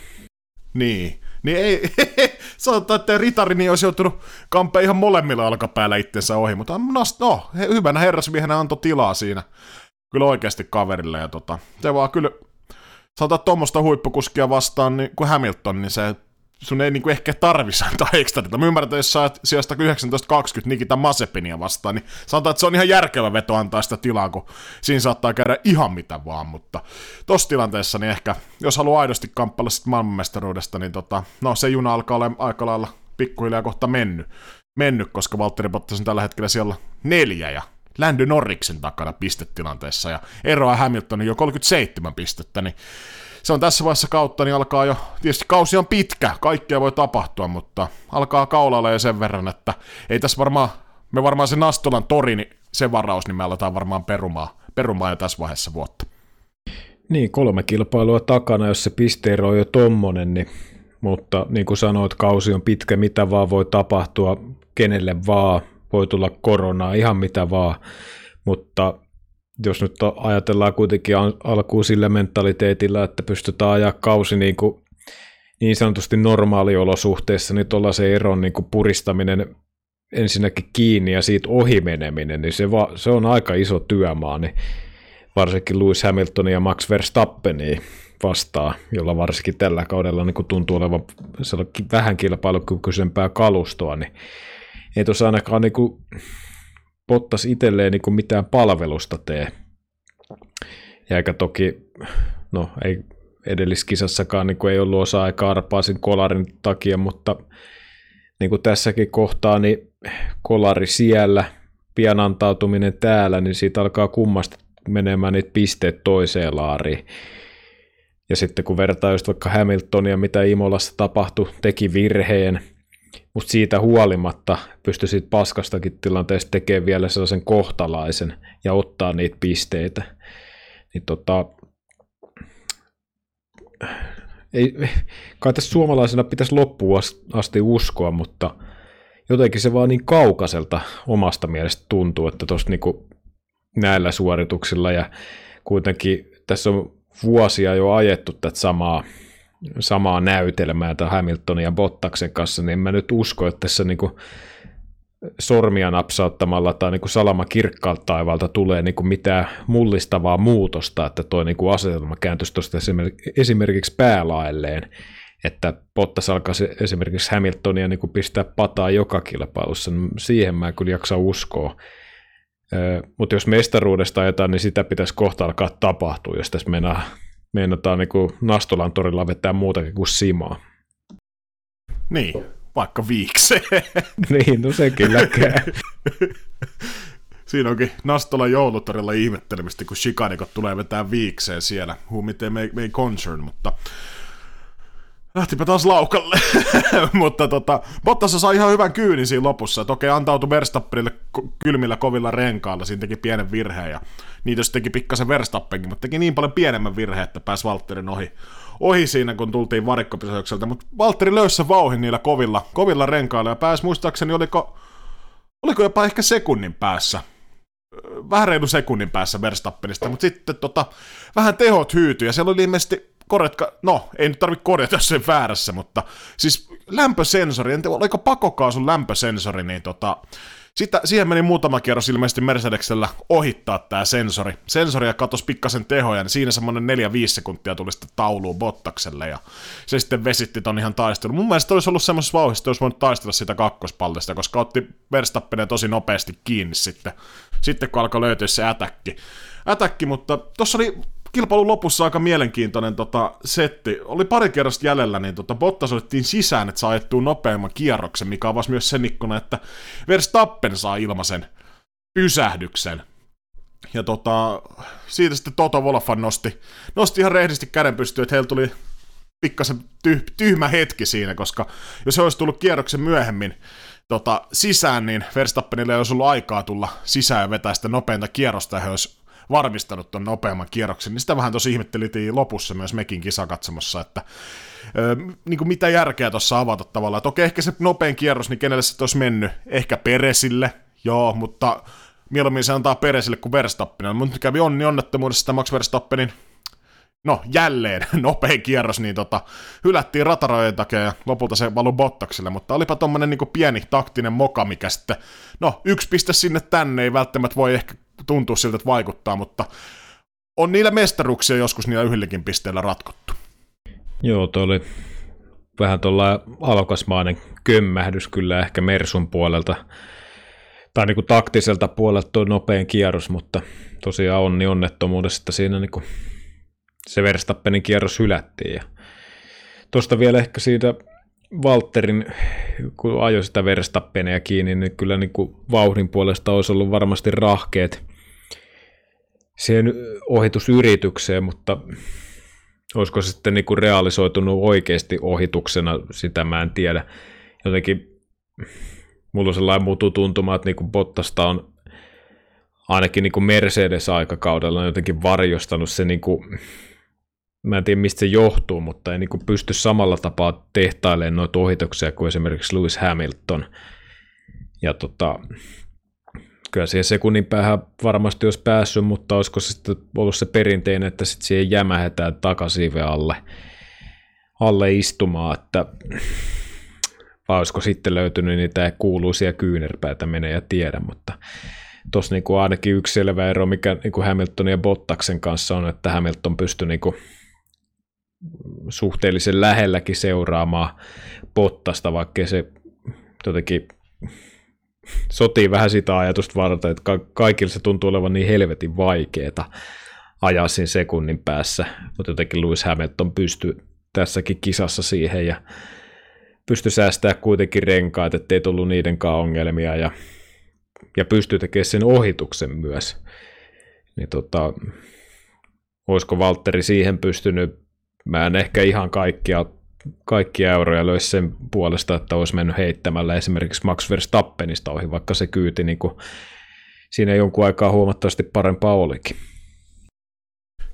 Niin, niin ei, sanotaan, että Ritarini olisi joutunut kampeen ihan molemmilla alkapäällä itsensä ohi, mutta no, no hyvänä herrasmiehenä antoi tilaa siinä kyllä oikeasti kaverille. Ja tota, se vaan kyllä, sanotaan tuommoista huippukuskia vastaan, niin kuin Hamilton, niin se sun ei niinku ehkä tarvisi antaa ekstrata. Mä ymmärrän, että jos sä sijasta 19-20 Nikita Masepinia vastaan, niin sanotaan, että se on ihan järkevä veto antaa sitä tilaa, kun siinä saattaa käydä ihan mitä vaan, mutta tossa tilanteessa niin ehkä, jos haluaa aidosti kamppailla sitten maailmanmestaruudesta, niin tota, no se juna alkaa olla aika lailla pikkuhiljaa kohta mennyt, mennyt koska Valtteri Bottas on tällä hetkellä siellä neljä ja Ländy Norriksen takana pistetilanteessa ja eroa Hamiltonin jo 37 pistettä, niin se on tässä vaiheessa kautta, niin alkaa jo, tietysti kausi on pitkä, kaikkea voi tapahtua, mutta alkaa kaulalla jo sen verran, että ei tässä varmaan, me varmaan se Nastolan tori, niin se varaus, niin me aletaan varmaan perumaan, perumaan jo tässä vaiheessa vuotta. Niin, kolme kilpailua takana, jos se pisteero on jo tommonen, niin, mutta niin kuin sanoit, kausi on pitkä, mitä vaan voi tapahtua, kenelle vaan, voi tulla koronaa, ihan mitä vaan, mutta jos nyt ajatellaan kuitenkin alkuun sillä mentaliteetillä, että pystytään ajaa kausi niin, kuin niin sanotusti normaaliolosuhteissa, niin tuollaisen eron niin kuin puristaminen ensinnäkin kiinni ja siitä ohimeneminen, niin se, va, se on aika iso työmaa, niin varsinkin Lewis Hamilton ja Max Verstappen vastaa, jolla varsinkin tällä kaudella niin kuin tuntuu olevan vähän kilpailukykyisempää kalustoa, niin ei tuossa ainakaan niin kuin Bottas itselleen niin kuin mitään palvelusta tee. Ja eikä toki, no ei edelliskisassakaan niin kuin ei ollut osa aikaa arpaasin kolarin takia, mutta niin kuin tässäkin kohtaa, niin kolari siellä, pian antautuminen täällä, niin siitä alkaa kummasti menemään niitä pisteet toiseen laariin. Ja sitten kun vertaa just vaikka Hamiltonia, mitä Imolassa tapahtui, teki virheen, mutta siitä huolimatta pystyi siitä paskastakin tilanteesta tekemään vielä sellaisen kohtalaisen ja ottaa niitä pisteitä. Niin tota, ei, kai tässä suomalaisena pitäisi loppuun asti uskoa, mutta jotenkin se vaan niin kaukaiselta omasta mielestä tuntuu, että tuossa niinku näillä suorituksilla ja kuitenkin tässä on vuosia jo ajettu tätä samaa, samaa näytelmää tai Hamiltonin ja Bottaksen kanssa, niin en mä nyt usko, että tässä niinku sormia napsauttamalla tai niin kuin salama kirkkaalta taivaalta tulee niin kuin mitään mullistavaa muutosta, että tuo niin kuin asetelma kääntyisi tuosta esimerkiksi päälaelleen, että Bottas alkaisi esimerkiksi Hamiltonia niin kuin pistää pataa joka kilpailussa, niin siihen mä kyllä jaksa uskoa. Mutta jos mestaruudesta ajetaan, niin sitä pitäisi kohta alkaa tapahtua, jos tässä meinaa, meinataan niin kuin Nastolan torilla vetää muutakin kuin simaa. Niin, vaikka viikseen. niin, no se kyllä. Siinä onkin Nastolan joulutorilla ihmettelemistä, kun shikanikot tulee vetää viikseen siellä. Who may, may concern, mutta lähtipä taas laukalle. mutta tota, Bottas sai ihan hyvän kyynin siinä lopussa. Että okei, antautui Verstappenille kylmillä kovilla renkailla. Siinä teki pienen virheen ja niitä teki pikkasen Verstappenkin, mutta teki niin paljon pienemmän virheen, että pääsi Valtterin ohi ohi siinä, kun tultiin varikkopysäykseltä, mutta Valtteri löysi vauhin niillä kovilla, kovilla renkailla ja pääsi muistaakseni, oliko, oliko jopa ehkä sekunnin päässä, vähän reilu sekunnin päässä Verstappenista, mutta sitten tota, vähän tehot hyytyi ja siellä oli ilmeisesti korjatka, no ei nyt tarvitse korjata sen väärässä, mutta siis lämpösensori, en tiedä, oliko pakokaasun lämpösensori, niin tota, sitä, siihen meni muutama kierros ilmeisesti Mercedeksellä ohittaa tämä sensori. Sensoria katosi pikkasen tehoja, niin siinä semmoinen 4-5 sekuntia tuli sitten tauluun Bottakselle, ja se sitten vesitti ton ihan taistelun. Mun mielestä olisi ollut semmoisessa vauhdissa, että olisi voinut taistella sitä kakkospallista, koska otti Verstappenen tosi nopeasti kiinni sitten, sitten kun alkoi löytyä se ätäkki. Ätäkki, mutta tuossa oli kilpailun lopussa aika mielenkiintoinen tota, setti. Oli pari kerrosta jäljellä, niin tota, Bottas otettiin sisään, että saa ajettua nopeamman kierroksen, mikä avasi myös sen ikkuna, että Verstappen saa ilmaisen pysähdyksen. Ja tota, siitä sitten Toto Wolfan nosti, nosti ihan rehdisti käden pystyyn, että heillä tuli pikkasen tyh, tyhmä hetki siinä, koska jos he olisi tullut kierroksen myöhemmin tota, sisään, niin Verstappenille ei olisi ollut aikaa tulla sisään ja vetää sitä nopeinta kierrosta, ja he olisi varmistanut tuon nopeamman kierroksen, niin sitä vähän tosi ihmetteltiin lopussa myös mekin kisakatsomossa, että ö, niin kuin mitä järkeä tuossa avata tavallaan, että okei, ehkä se nopein kierros, niin kenelle se olisi mennyt, ehkä Peresille, joo, mutta mieluummin se antaa Peresille kuin Verstappenille, mutta kävi onni onnettomuudessa että Max Verstappenin. No jälleen nopein kierros, niin tota, hylättiin ratarojen takia ja lopulta se valui Bottakselle, mutta olipa tommonen niin pieni taktinen moka, mikä sitten, no yksi piste sinne tänne ei välttämättä voi ehkä tuntuu siltä, että vaikuttaa, mutta on niillä mestaruksia joskus niillä yhdelläkin pisteellä ratkottu. Joo, toi oli vähän tuolla alokasmainen kömmähdys kyllä ehkä Mersun puolelta, tai niin kuin taktiselta puolelta tuo nopein kierros, mutta tosiaan onni onnettomuudessa, että siinä niin kuin se Verstappenin kierros hylättiin. Ja tuosta vielä ehkä siitä Walterin, kun ajoi sitä Verstappenia kiinni, niin kyllä niin kuin vauhdin puolesta olisi ollut varmasti rahkeet siihen ohitusyritykseen, mutta olisiko se sitten niin kuin realisoitunut oikeasti ohituksena, sitä mä en tiedä. Jotenkin mulla on sellainen muutu tuntuma, että niin kuin Bottasta on ainakin niin kuin Mercedes-aikakaudella jotenkin varjostanut se niin kuin mä en tiedä mistä se johtuu, mutta ei niin kuin pysty samalla tapaa tehtailemaan noita ohituksia kuin esimerkiksi Lewis Hamilton. Ja tota, kyllä siihen sekunnin päähän varmasti olisi päässyt, mutta olisiko se sitten ollut se perinteinen, että sitten siihen jämähetään takasiive alle, alle istumaan, että vai olisiko sitten löytynyt niitä kuuluisia kyynärpäitä, menee ja tiedä, mutta tuossa niinku ainakin yksi selvä ero, mikä niinku Hamiltonin ja Bottaksen kanssa on, että Hamilton pystyi niinku suhteellisen lähelläkin seuraamaan Bottasta, vaikka se jotenkin sotii vähän sitä ajatusta varten, että kaikille se tuntuu olevan niin helvetin vaikeeta ajaa siinä sekunnin päässä, mutta jotenkin Lewis Hamilton pystyy tässäkin kisassa siihen ja pystyi säästää kuitenkin renkaat, ettei tullut niidenkaan ongelmia ja, ja pystyi tekemään sen ohituksen myös. Niin tota, olisiko Valtteri siihen pystynyt, mä en ehkä ihan kaikkia, kaikkia euroja löisi sen puolesta, että olisi mennyt heittämällä esimerkiksi Max Verstappenista ohi, vaikka se kyyti niin kuin, siinä jonkun aikaa huomattavasti parempaa olikin.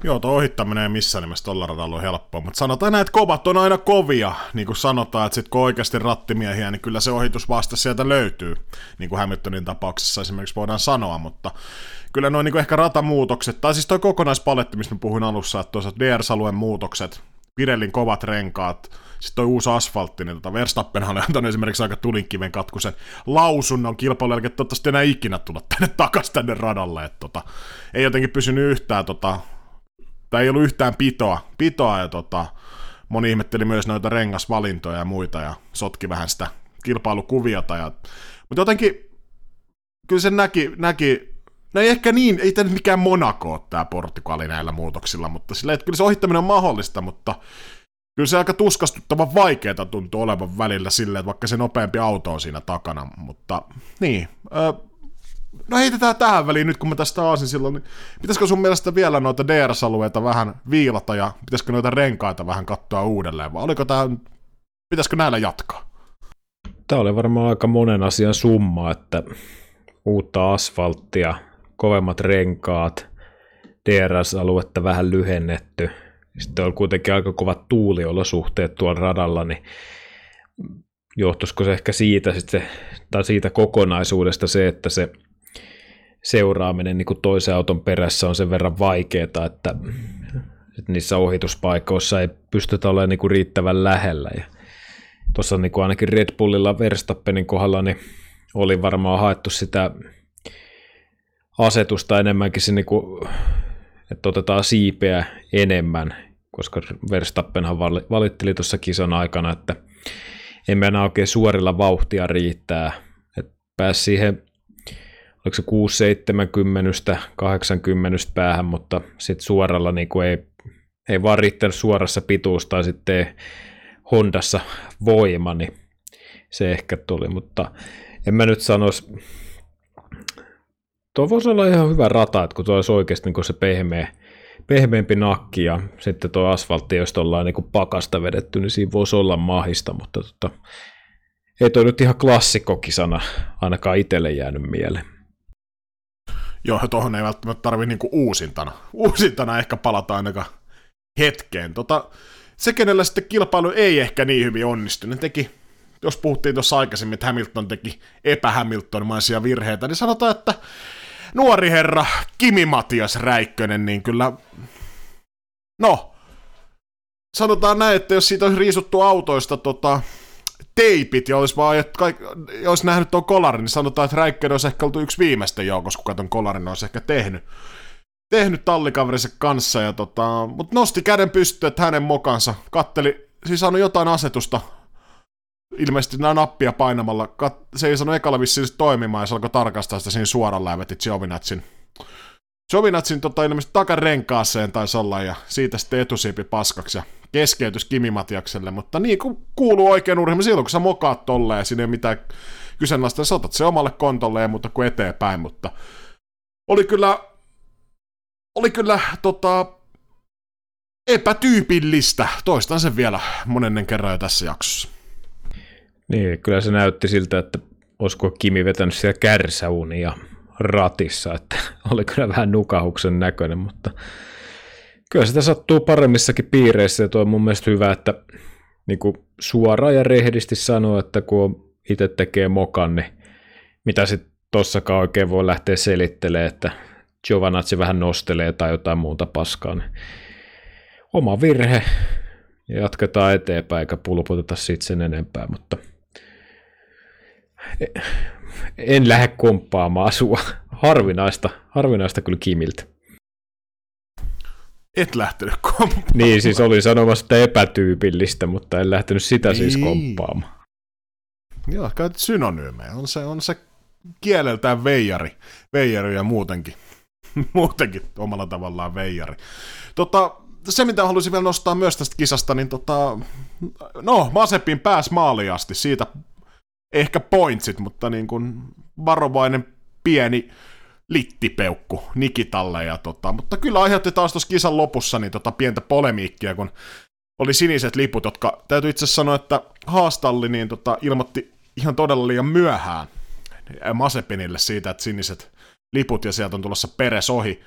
Joo, tuo ohittaminen ei missään nimessä tuolla radalla ole helppoa, mutta sanotaan näin, että kovat on aina kovia, niin kuin sanotaan, että sitten kun oikeasti rattimiehiä, niin kyllä se ohitus vasta sieltä löytyy, niin kuin Hamiltonin tapauksessa esimerkiksi voidaan sanoa, mutta kyllä noin niin ehkä ratamuutokset, tai siis tuo kokonaispaletti, mistä puhuin alussa, että tuossa DRS-alueen muutokset, Pirellin kovat renkaat, sitten toi uusi asfaltti, niin tota Verstappenhan on antanut esimerkiksi aika tulinkiven katkusen lausunnon kilpailu, eli toivottavasti enää ikinä tulla tänne takaisin tänne radalle, että tota, ei jotenkin pysynyt yhtään tota, tai ei ollut yhtään pitoa, pitoa ja tota, moni ihmetteli myös noita rengasvalintoja ja muita ja sotki vähän sitä kilpailukuviota. Ja, mutta jotenkin kyllä se näki, näki No ei ehkä niin, ei tämä mikään Monaco ole tämä Portugali näillä muutoksilla, mutta sillä, että kyllä se ohittaminen on mahdollista, mutta kyllä se aika tuskastuttavan vaikeaa tuntuu olevan välillä silleen, että vaikka se nopeampi auto on siinä takana, mutta niin, No heitetään tähän väliin nyt, kun mä tästä aasin silloin, niin pitäisikö sun mielestä vielä noita DRS-alueita vähän viilata ja pitäisikö noita renkaita vähän katsoa uudelleen, vai oliko tämä, pitäisikö näillä jatkaa? Tämä oli varmaan aika monen asian summa, että uutta asfalttia, kovemmat renkaat, DRS-aluetta vähän lyhennetty, sitten oli kuitenkin aika kovat tuuliolosuhteet tuolla radalla, niin johtuisiko se ehkä siitä, sitten, tai siitä kokonaisuudesta se, että se seuraaminen niin kuin toisen auton perässä on sen verran vaikeaa, että, että niissä ohituspaikoissa ei pystytä olemaan niin kuin riittävän lähellä. Ja tuossa niin kuin ainakin Red Bullilla Verstappenin kohdalla niin oli varmaan haettu sitä asetusta enemmänkin se, niin kuin, että otetaan siipeä enemmän, koska Verstappenhan valitteli tuossa kisan aikana, että emme enää oikein suorilla vauhtia riittää. Että pääsi siihen oliko se 6 70 80 päähän, mutta sitten suoralla niin kuin ei, ei vaan riittänyt suorassa pituus tai sitten Hondassa voima, niin se ehkä tuli, mutta en mä nyt sanoisi, tuo voisi olla ihan hyvä rata, että kun tuo olisi oikeasti niin se pehmeä, pehmeämpi nakki ja sitten tuo asfaltti, jos ollaan niin pakasta vedetty, niin siinä voisi olla mahista, mutta tota, ei toi nyt ihan klassikkokisana ainakaan itselle jäänyt mieleen. Joo, tuohon ei välttämättä tarvi niinku uusintana. Uusintana ehkä palata ainakaan hetkeen. Tota, se, kenellä sitten kilpailu ei ehkä niin hyvin onnistunut, teki, jos puhuttiin tuossa aikaisemmin, että Hamilton teki epähamiltonimaisia virheitä, niin sanotaan, että nuori herra Kimi Matias Räikkönen, niin kyllä, no, sanotaan näin, että jos siitä olisi riisuttu autoista tota, teipit ja olisi, vaan, että kaik, olisi nähnyt tuon kolarin, niin sanotaan, että Räikkönen olisi ehkä ollut yksi viimeistä joukossa, kuka tuon kolarin olisi ehkä tehnyt, tehnyt tallikaverinsa kanssa. Ja tota, mutta nosti käden pystyyn, että hänen mokansa katteli, siis saanut jotain asetusta ilmeisesti nämä nappia painamalla, kat, se ei saanut ekalla vissiin toimimaan ja se alkoi tarkastaa sitä siinä suoralla ja veti Giovinazin Giovinazin tota, ilmeisesti takarenkaaseen taisi olla ja siitä sitten etusiipi paskaksi ja keskeytys Kimi Matiakselle, mutta niin kuin kuuluu oikein urheilu, silloin kun sä mokaat tolleen ja siinä ei mitään kyseenalaista, sä otat se omalle kontolle mutta kuin eteenpäin, mutta oli kyllä, oli kyllä tota, epätyypillistä, toistan sen vielä monennen kerran jo tässä jaksossa. Niin, kyllä se näytti siltä, että olisiko Kimi vetänyt siellä kärsäunia ratissa, että oli kyllä vähän nukahuksen näköinen, mutta kyllä sitä sattuu paremmissakin piireissä ja tuo on mun mielestä hyvä, että niin kuin suoraan ja rehdisti sanoo, että kun itse tekee mokan, niin mitä sitten tossakaan oikein voi lähteä selittelemään, että Giovanazzi vähän nostelee tai jotain muuta paskaa. Niin oma virhe, ja jatketaan eteenpäin eikä pulputeta siitä sen enempää, mutta en lähde komppaamaan sua. Harvinaista, harvinaista kyllä Kimiltä. Et lähtenyt komppaamaan. Niin, siis oli sanomassa, että epätyypillistä, mutta en lähtenyt sitä niin. siis komppaamaan. Joo, käytit synonyymejä. On se, on se kieleltään veijari. Veijari ja muutenkin. muutenkin omalla tavallaan veijari. Tota, se, mitä haluaisin vielä nostaa myös tästä kisasta, niin tota, no, Masepin pääs maaliin asti, siitä ehkä pointsit, mutta niin kuin varovainen pieni littipeukku Nikitalle. Ja tota, mutta kyllä aiheutti taas tuossa kisan lopussa niin tota pientä polemiikkia, kun oli siniset liput, jotka täytyy itse sanoa, että Haastalli niin tota, ilmoitti ihan todella liian myöhään Masepinille siitä, että siniset liput ja sieltä on tulossa peres ohi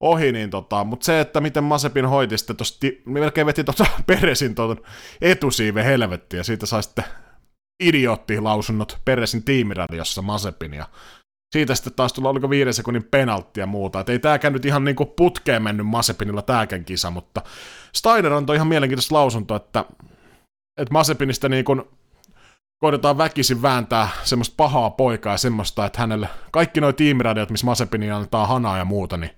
ohi, niin tota, mutta se, että miten Masepin hoiti sitten tosta, melkein veti tuota Peresin tuon etusiive helvetti, ja siitä sai sitten idiootti lausunnot Peresin tiimiradiossa Masepin, ja siitä sitten taas tulla, oliko viiden sekunnin penaltti ja muuta, että ei tääkään nyt ihan niinku putkeen mennyt Masepinilla tääkään kisa, mutta Steiner antoi ihan mielenkiintoista lausunto, että, että Masepinista niin kuin koitetaan väkisin vääntää semmoista pahaa poikaa ja semmoista, että hänelle kaikki nuo tiimiradiot, missä Masepini antaa hanaa ja muuta, niin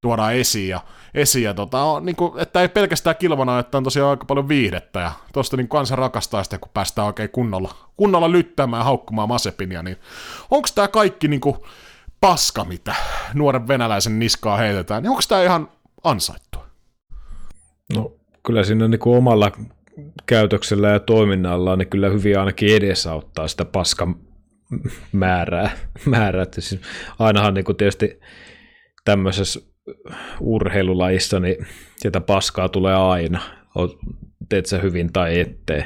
tuodaan esiin. Ja, esiin ja tota, on, niin kuin, että ei pelkästään kilvana, että on tosiaan aika paljon viihdettä. Ja tuosta niin kansa rakastaa sitä, kun päästään oikein kunnolla, kunnolla lyttämään ja haukkumaan Masepinia. Niin onko tämä kaikki niin kuin, paska, mitä nuoren venäläisen niskaa heitetään, niin onko tämä ihan ansaittua? No kyllä siinä niin kuin omalla käytöksellä ja toiminnalla niin kyllä hyvin ainakin edesauttaa sitä paskan määrää. määrää. Siis ainahan niin kuin tietysti tämmöisessä urheilulajissa, niin sieltä paskaa tulee aina. Teet sä hyvin tai ettei.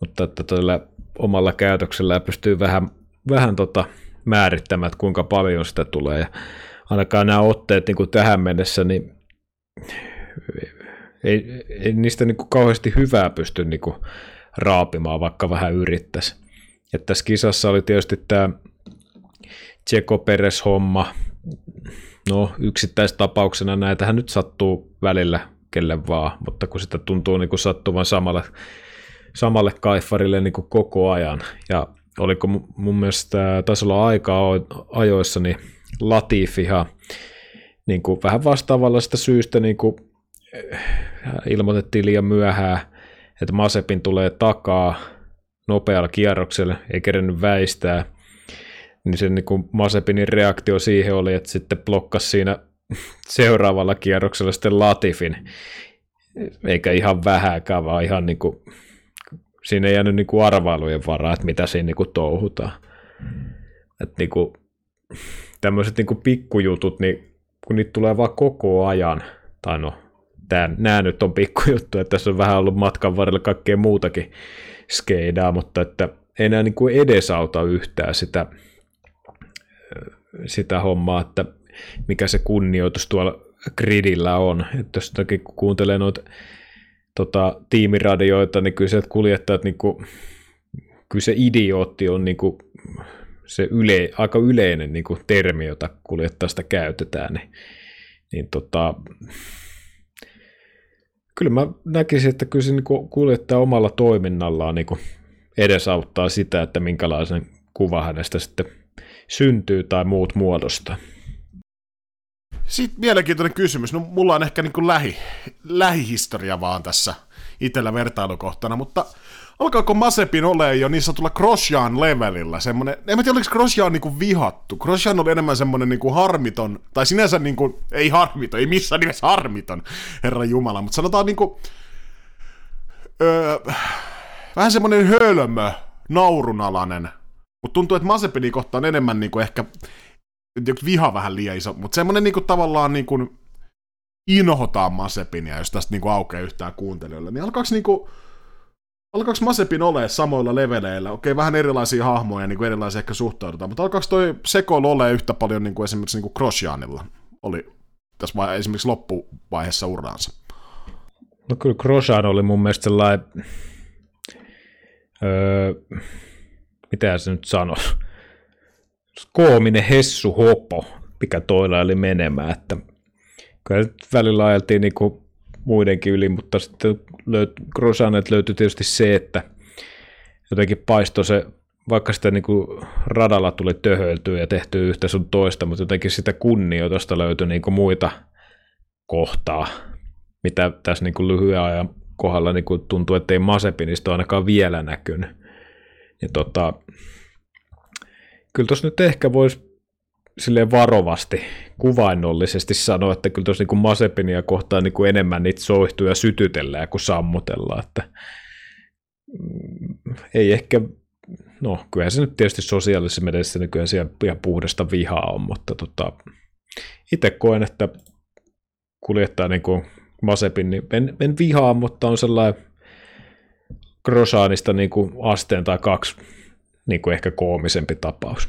Mutta että tällä omalla käytöksellä pystyy vähän, vähän tota määrittämään, että kuinka paljon sitä tulee. Ja ainakaan nämä otteet niin kuin tähän mennessä, niin ei, ei niistä niin kuin kauheasti hyvää pysty niin kuin raapimaan, vaikka vähän yrittäisi. että tässä kisassa oli tietysti tämä Tseko Peres homma, No yksittäistapauksena näitähän nyt sattuu välillä kelle vaan, mutta kun sitä tuntuu niin kuin sattuvan samalle, samalle kaifarille niin kuin koko ajan. Ja oliko mun mielestä taisi olla aikaa ajoissa, niin Latifihan niin kuin vähän vastaavalla sitä syystä niin kuin eh, ilmoitettiin liian myöhään, että Masepin tulee takaa nopealla kierroksella, ei kerennyt väistää – niin se niin kuin Masepinin reaktio siihen oli, että sitten blokkasi siinä seuraavalla kierroksella sitten Latifin, eikä ihan vähäkään, vaan ihan niin kuin, siinä ei jäänyt niin kuin arvailujen varaa, että mitä siinä niin kuin touhutaan. Että niin kuin, tämmöiset niin kuin pikkujutut, niin kun niitä tulee vaan koko ajan, tai no, tää, nämä nyt on pikkujuttu, että tässä on vähän ollut matkan varrella kaikkea muutakin skeidaa, mutta että ei enää niin kuin edesauta yhtään sitä sitä hommaa, että mikä se kunnioitus tuolla gridillä on. Että jos kun kuuntelee noita tota, tiimiradioita, niin kyllä sieltä kuljettajat, niin kuin, kyllä se idiootti on niin kuin, se yle, aika yleinen niin kuin termi, jota kuljettajasta käytetään. Niin, niin tota, kyllä mä näkisin, että kyllä se niin kuljettaja omalla toiminnallaan niin kuin edesauttaa sitä, että minkälaisen kuva hänestä sitten syntyy tai muut muodosta. Sitten mielenkiintoinen kysymys. No, mulla on ehkä niin kuin lähi, lähihistoria vaan tässä itsellä vertailukohtana, mutta alkaako Masepin ole jo niin sanotulla Grosjean levelillä semmoinen, en mä tiedä oliko Grosjean niin kuin vihattu. Grosjean oli enemmän semmoinen niin kuin harmiton, tai sinänsä niin kuin, ei harmiton, ei missään nimessä harmiton, herra Jumala, mutta sanotaan niin kuin, öö, vähän semmoinen hölmö, naurunalainen mutta tuntuu, että Mazepini kohtaan enemmän niin kuin ehkä viha vähän liian iso, mutta semmoinen niin kuin, tavallaan niin kuin, inhotaan Masepinia, jos tästä niin kuin, aukeaa yhtään kuuntelijoille, niin alkaako niin kuin, alkaako Masepin ole samoilla leveleillä? Okei, vähän erilaisia hahmoja, niin kuin erilaisia ehkä suhtaudutaan, mutta alkaako toi Sekol ole yhtä paljon niin kuin esimerkiksi niin kuin oli tässä vai, esimerkiksi loppuvaiheessa uraansa? No kyllä Grosjean oli mun mielestä sellainen, öö, mitä se nyt sanoisi, koominen hessu hopo, mikä toilla oli menemään, että kyllä välillä ajeltiin niin kuin muidenkin yli, mutta sitten löyt, Grosanet löytyi tietysti se, että jotenkin paistoi se, vaikka sitä niin kuin radalla tuli töhöiltyä ja tehty yhtä sun toista, mutta jotenkin sitä kunnioitusta löytyi niin kuin muita kohtaa, mitä tässä niin kuin lyhyen ajan kohdalla niin kuin tuntuu, että ei Masepinista ainakaan vielä näkynyt. Ja tota, kyllä tuossa nyt ehkä voisi sille varovasti, kuvainnollisesti sanoa, että kyllä tuossa niin Masepinia kohtaan niin kuin enemmän niitä soihtuja sytytellään kuin sammutellaan, että mm, ei ehkä, no kyllähän se nyt tietysti sosiaalisessa mediassa nykyään siellä ihan puhdasta vihaa on, mutta tota, itse koen, että kuljettaa niin kuin Masepin, niin en, en vihaa, mutta on sellainen Grosaanista niin kuin asteen tai kaksi niin kuin ehkä koomisempi tapaus.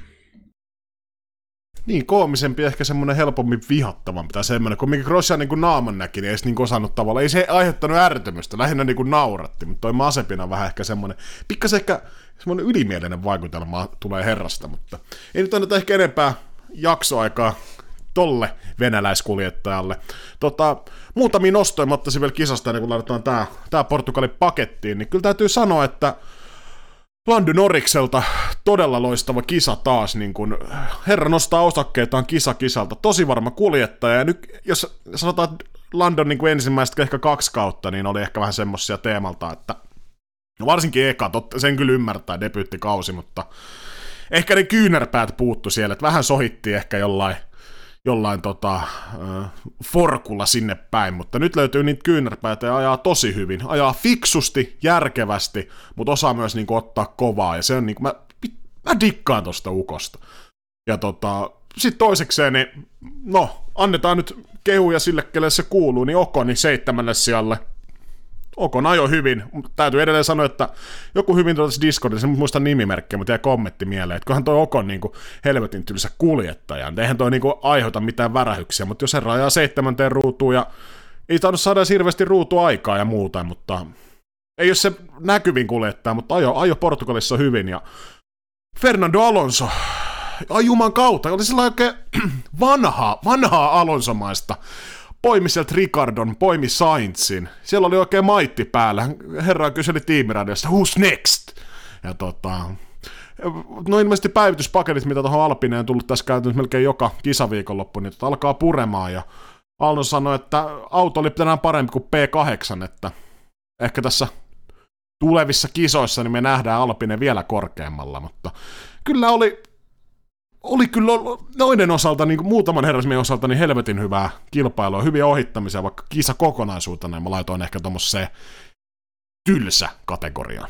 Niin, koomisempi, ehkä semmoinen helpommin vihattavampi tai semmoinen, kun mikä Grossia niin kuin naaman näki, niin ei niin osannut tavalla, ei se aiheuttanut ärtymystä, lähinnä niin kuin nauratti, mutta toi Masepina on vähän ehkä semmoinen, pikkasen ehkä semmoinen ylimielinen vaikutelma tulee herrasta, mutta ei nyt anneta ehkä enempää jaksoaikaa tolle venäläiskuljettajalle. Tota, muutamia nostoja mä ottaisin vielä kisasta, niin kun laitetaan tää, tää Portugali pakettiin, niin kyllä täytyy sanoa, että Landy Norikselta todella loistava kisa taas, niin kun herra nostaa osakkeitaan kisa kisalta, tosi varma kuljettaja, ja nyt jos sanotaan, että Landon niin ensimmäistä ehkä kaksi kautta, niin oli ehkä vähän semmosia teemalta, että no varsinkin eka, totta, sen kyllä ymmärtää, debyyttikausi, mutta ehkä ne kyynärpäät puuttu siellä, että vähän sohitti ehkä jollain jollain tota, äh, forkulla sinne päin, mutta nyt löytyy niitä kyynärpäitä ja ajaa tosi hyvin. Ajaa fiksusti, järkevästi, mutta osaa myös niinku, ottaa kovaa, ja se on niinku, mä, mä dikkaan tosta ukosta. Ja tota, sitten toisekseen, niin no, annetaan nyt kehuja sille, kelle se kuuluu, niin Okoni seitsemännelle sijalle Okon ajo hyvin, mutta täytyy edelleen sanoa, että joku hyvin tuossa Discordissa, en muista nimimerkkiä, mutta jäi kommentti mieleen, että kunhan toi Okon niin kuin helvetin tylsä kuljettaja, eihän toi niin kuin aiheuta mitään värähyksiä, mutta jos herra ajaa seitsemänteen ruutuun ja ei tainnut saada hirveästi ruutuaikaa ja muuta, mutta ei ole se näkyvin kuljettaja, mutta ajo, ajo Portugalissa hyvin ja Fernando Alonso, ai juman kautta, oli sellainen oikein vanhaa, vanhaa Alonsomaista poimi sieltä Ricardon, poimi Sainzin. Siellä oli oikein maitti päällä. Herra kyseli tiimiradiosta, who's next? Ja tota, no ilmeisesti päivityspaketit, mitä tuohon Alpineen on tullut tässä käytännössä melkein joka kisaviikonloppu, niin tota alkaa puremaan ja Alno sanoi, että auto oli tänään parempi kuin P8, että ehkä tässä tulevissa kisoissa niin me nähdään Alpine vielä korkeammalla, mutta kyllä oli oli kyllä noiden osalta, niin muutaman herrasmiehen osalta, niin helvetin hyvää kilpailua, hyviä ohittamisia, vaikka kisa kokonaisuutena, niin mä laitoin ehkä tuommoiseen tylsä kategoriaan.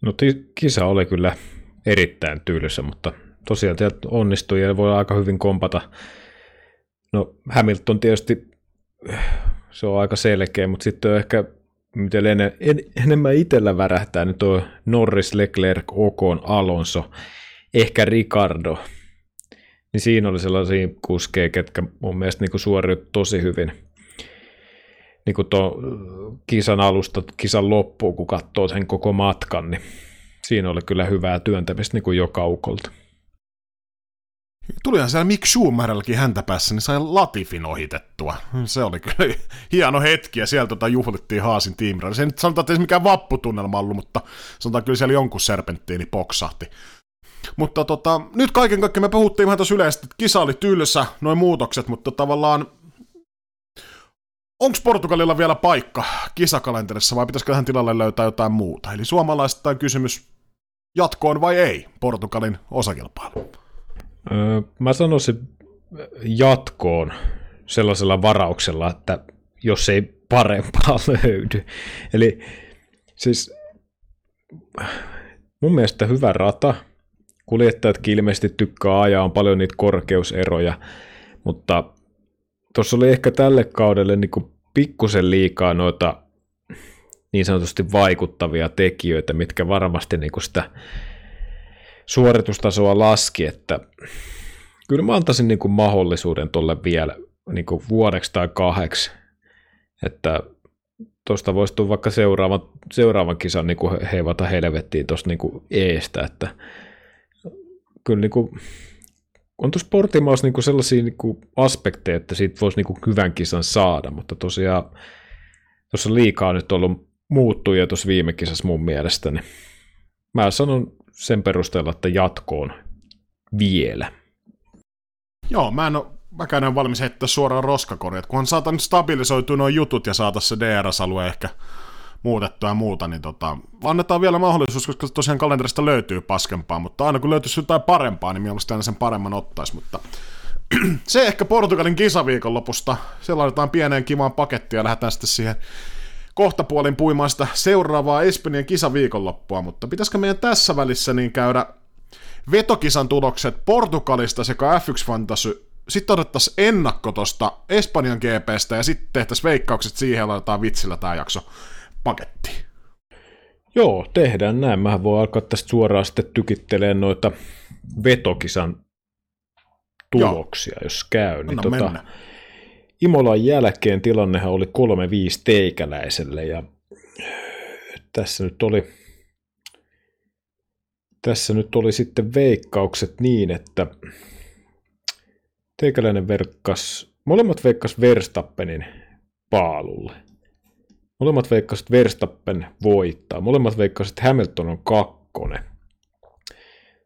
No t- kisa oli kyllä erittäin tylsä, mutta tosiaan sieltä onnistui ja voi aika hyvin kompata. No Hamilton tietysti se on aika selkeä, mutta sitten on ehkä miten en, en, enemmän itsellä värähtää, niin tuo Norris, Leclerc, Ocon, Alonso ehkä Ricardo, niin siinä oli sellaisia kuskeja, ketkä mun mielestä niin suoriut tosi hyvin niin kuin tuon kisan alusta kisan loppuun, kun katsoo sen koko matkan, niin siinä oli kyllä hyvää työntämistä niin kuin joka ukolta. Tulihan siellä Mick Schumacherillekin häntä päässä, niin sai Latifin ohitettua. Se oli kyllä hieno hetki, ja sieltä tota juhlittiin Haasin tiimiralla. Se ei nyt sanotaan, että ei mikään vapputunnelma ollut, mutta sanotaan kyllä siellä jonkun serpenttiini poksahti. Mutta tota, nyt kaiken kaikkiaan me puhuttiin vähän tuossa yleisesti, että kisa oli tylsä, noin muutokset, mutta tavallaan onko Portugalilla vielä paikka kisakalenterissa vai pitäisikö tähän tilalle löytää jotain muuta? Eli suomalaista kysymys jatkoon vai ei Portugalin osakilpailu? Öö, mä sanoisin jatkoon sellaisella varauksella, että jos ei parempaa löydy. Eli siis mun mielestä hyvä rata, kuljettajatkin ilmeisesti tykkää ajaa, on paljon niitä korkeuseroja, mutta tuossa oli ehkä tälle kaudelle niin kuin pikkusen liikaa noita niin sanotusti vaikuttavia tekijöitä, mitkä varmasti niin kuin sitä suoritustasoa laski, että kyllä mä antaisin niin kuin mahdollisuuden tuolle vielä niin kuin vuodeksi tai kahdeksi, että tuosta voisi tulla vaikka seuraavan, seuraavan kisan niin kuin heivata helvettiin tuosta niin eestä, että kyllä niin kuin, on tuossa Portimaassa niin sellaisia niin kuin aspekteja, että siitä voisi niin kuin hyvän kisan saada, mutta tosiaan tuossa liikaa nyt ollut muuttuja tuossa viime kisassa mun mielestä, niin mä sanon sen perusteella, että jatkoon vielä. Joo, mä en ole mäkään en valmis heittää suoraan roskakorjat, kunhan saatan stabilisoitua nuo jutut ja saata se DRS-alue ehkä muutettua ja muuta, niin tota, annetaan vielä mahdollisuus, koska tosiaan kalenterista löytyy paskempaa, mutta aina kun löytyisi jotain parempaa, niin mielestäni aina sen paremman ottaisi, mutta se ehkä Portugalin kisaviikon lopusta, se laitetaan pieneen kivaan pakettiin ja lähdetään sitten siihen kohtapuolin puimaan sitä seuraavaa Espanjan kisaviikonloppua, mutta pitäisikö meidän tässä välissä niin käydä vetokisan tulokset Portugalista sekä F1 Fantasy? Sitten otettaisiin ennakko tuosta Espanjan GPstä ja sitten tehtäisiin veikkaukset siihen ja laitetaan vitsillä tämä jakso paketti. Joo, tehdään näin. Mä voin alkaa tästä suoraan sitten tykittelemään noita vetokisan tuloksia, Joo. jos käy. Niin tota, Imolan jälkeen tilannehan oli 3-5 teikäläiselle ja tässä nyt oli tässä nyt oli sitten veikkaukset niin, että teikäläinen verkkas, molemmat veikkas Verstappenin paalulle. Molemmat veikkasit Verstappen voittaa. Molemmat veikkasit Hamilton on kakkonen.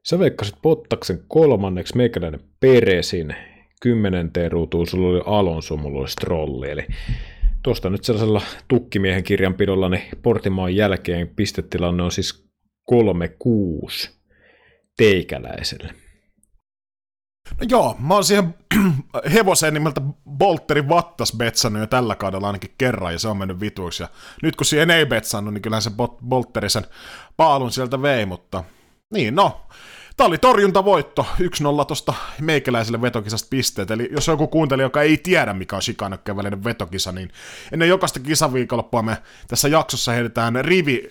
Sä veikkasit Pottaksen kolmanneksi, meikäläinen Peresin, kymmenenteen ruutuun sulla oli Alonso, mulla oli Strolli, eli tuosta nyt sellaisella tukkimiehen kirjanpidolla niin Portimaan jälkeen pistetilanne on siis 3-6 teikäläiselle. No joo, mä oon siihen hevoseen nimeltä Bolteri Vattas betsannut jo tällä kaudella ainakin kerran, ja se on mennyt vituiksi. Ja nyt kun siihen ei betsannut, niin kyllähän se Bolteri sen paalun sieltä vei, mutta niin no. Tämä oli torjuntavoitto, 1-0 tuosta meikäläiselle vetokisasta pisteet. Eli jos joku kuunteli, joka ei tiedä, mikä on Chicanekkeen välinen vetokisa, niin ennen jokaista kisaviikonloppua me tässä jaksossa heitetään rivi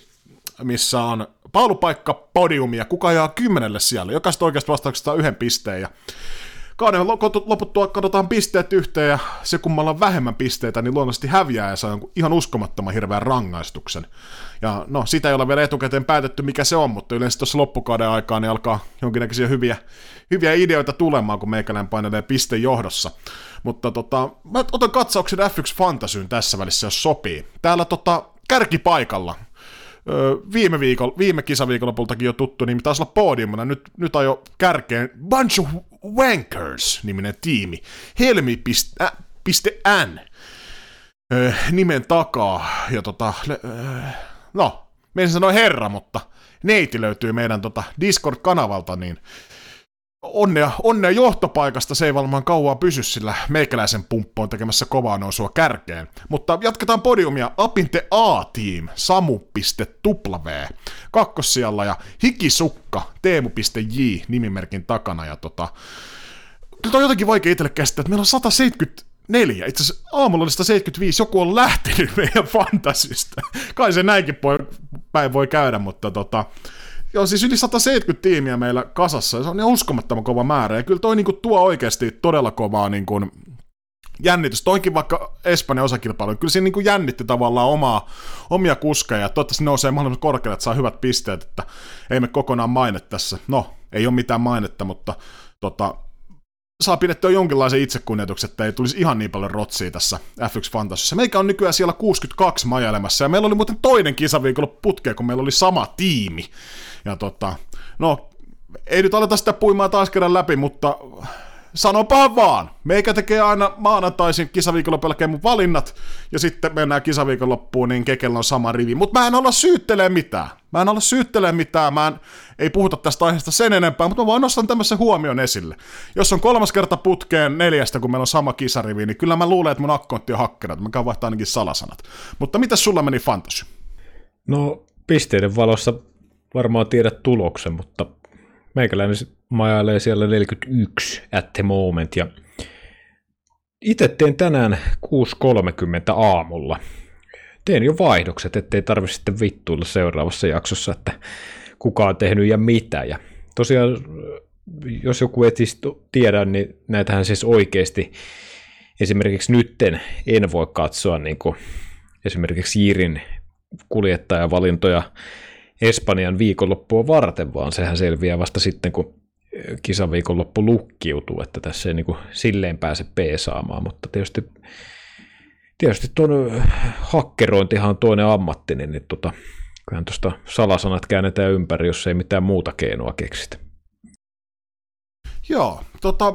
missä on paalupaikka, podium ja kuka jää kymmenelle siellä. Jokaista oikeasta vastauksesta yhden pisteen ja kauden loputtua katsotaan pisteet yhteen ja se kummalla on vähemmän pisteitä, niin luonnollisesti häviää ja saa ihan uskomattoman hirveän rangaistuksen. Ja no, sitä ei ole vielä etukäteen päätetty, mikä se on, mutta yleensä tuossa loppukauden aikaa niin alkaa jonkinnäköisiä hyviä, hyviä ideoita tulemaan, kun meikäläinen painelee piste johdossa. Mutta tota, mä otan katsauksen F1 Fantasyn tässä välissä, jos sopii. Täällä tota, kärkipaikalla viime, viikon, viime kisaviikonlopultakin jo tuttu, niin taisi olla podiumina, nyt, nyt ajo kärkeen Bunch of Wankers-niminen tiimi, helmi.n nimen takaa, ja tota, no, me sanoin herra, mutta neiti löytyy meidän tota Discord-kanavalta, niin onnea, onnea johtopaikasta, se ei varmaan kauan pysy, sillä meikäläisen pumppu on tekemässä kovaa nousua kärkeen. Mutta jatketaan podiumia Apinte A-team, samu.w, kakkossijalla ja Hikisukka, teemu.j nimimerkin takana. Ja tota, kyllä on jotenkin vaikea itselle käsittää, että meillä on 174, itse asiassa aamulla oli 175, joku on lähtenyt meidän fantasista. Kai se näinkin päin voi käydä, mutta tota, Joo, siis yli 170 tiimiä meillä kasassa, se on ihan uskomattoman kova määrä, ja kyllä toi niinku tuo oikeasti todella kovaa niinku jännitys. Toinkin vaikka Espanjan osakilpailu, kyllä siinä niinku jännitti tavallaan omaa, omia kuskeja, ja toivottavasti nousee mahdollisimman korkealle, että saa hyvät pisteet, että ei me kokonaan maine tässä. No, ei ole mitään mainetta, mutta tota, saa pidettyä jonkinlaisen itsekunnioituksen, että ei tulisi ihan niin paljon rotsia tässä F1 Fantasyssä. Meikä on nykyään siellä 62 majailemassa, ja meillä oli muuten toinen kisaviikolla putkea, kun meillä oli sama tiimi. Ja tota, no, ei nyt aleta sitä puimaa taas kerran läpi, mutta sanopahan vaan. Meikä tekee aina maanantaisin kisaviikonloppu mun valinnat, ja sitten mennään kisaviikonloppuun, niin kekellä on sama rivi. Mutta mä en olla syyttelee mitään. Mä en olla syyttelee mitään, mä en, ei puhuta tästä aiheesta sen enempää, mutta mä vaan nostan tämmöisen huomion esille. Jos on kolmas kerta putkeen neljästä, kun meillä on sama kisarivi, niin kyllä mä luulen, että mun akkontti on hakkerat. Mä käyn vaihtaa ainakin salasanat. Mutta mitä sulla meni fantasy? No, pisteiden valossa varmaan tiedät tuloksen, mutta meikäläinen majailee siellä 41 at the moment ja itse teen tänään 6.30 aamulla. Teen jo vaihdokset, ettei tarvitse sitten vittuilla seuraavassa jaksossa, että kuka on tehnyt ja mitä. Ja tosiaan, jos joku ei siis tiedä, niin näitähän siis oikeasti esimerkiksi nytten en voi katsoa niin kuin esimerkiksi Jirin kuljettajavalintoja Espanjan viikonloppua varten, vaan sehän selviää vasta sitten, kun kisaviikonloppu lukkiutuu, että tässä ei niin kuin silleen pääse peesaamaan, mutta tietysti, tietysti tuon hakkerointihan on toinen ammattinen, niin tota, kyllähän tuosta salasanat käännetään ympäri, jos ei mitään muuta keinoa keksitä. Joo, tota,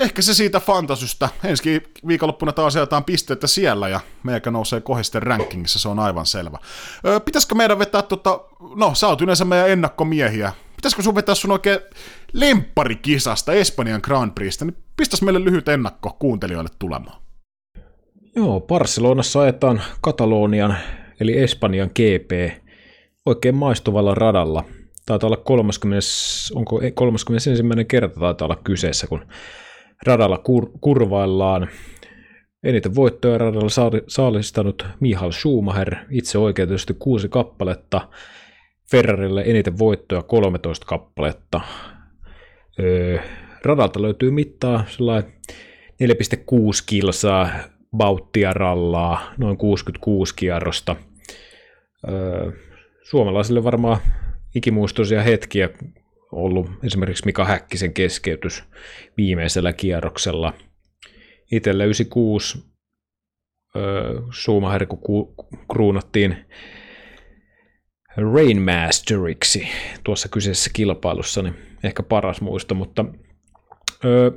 ehkä se siitä fantasystä. Ensi viikonloppuna taas ajetaan pisteitä siellä ja meikä nousee kohdisten rankingissa, se on aivan selvä. Öö, pitäisikö meidän vetää, tota, no sä oot yleensä meidän ennakkomiehiä, pitäisikö sun vetää sun oikein lempparikisasta Espanjan Grand Prixstä, niin pistäs meille lyhyt ennakko kuuntelijoille tulemaan. Joo, Barcelonassa ajetaan Katalonian eli Espanjan GP oikein maistuvalla radalla. Taitaa olla 30, onko 31. kerta taitaa olla kyseessä, kun radalla kur, kurvaillaan. Eniten voittoja radalla saalistanut Michael Schumacher, itse oikeutusti kuusi kappaletta. Ferrarille eniten voittoja 13 kappaletta. Öö, radalta löytyy mittaa sellainen 4,6 kilsaa, bauttia rallaa, noin 66 kierrosta. Öö, suomalaisille varmaan ikimuistoisia hetkiä ollut esimerkiksi Mika Häkkisen keskeytys viimeisellä kierroksella. Itelle 96 Schumacher, kruunattiin Rainmasteriksi tuossa kyseisessä kilpailussa, niin ehkä paras muisto, mutta ö,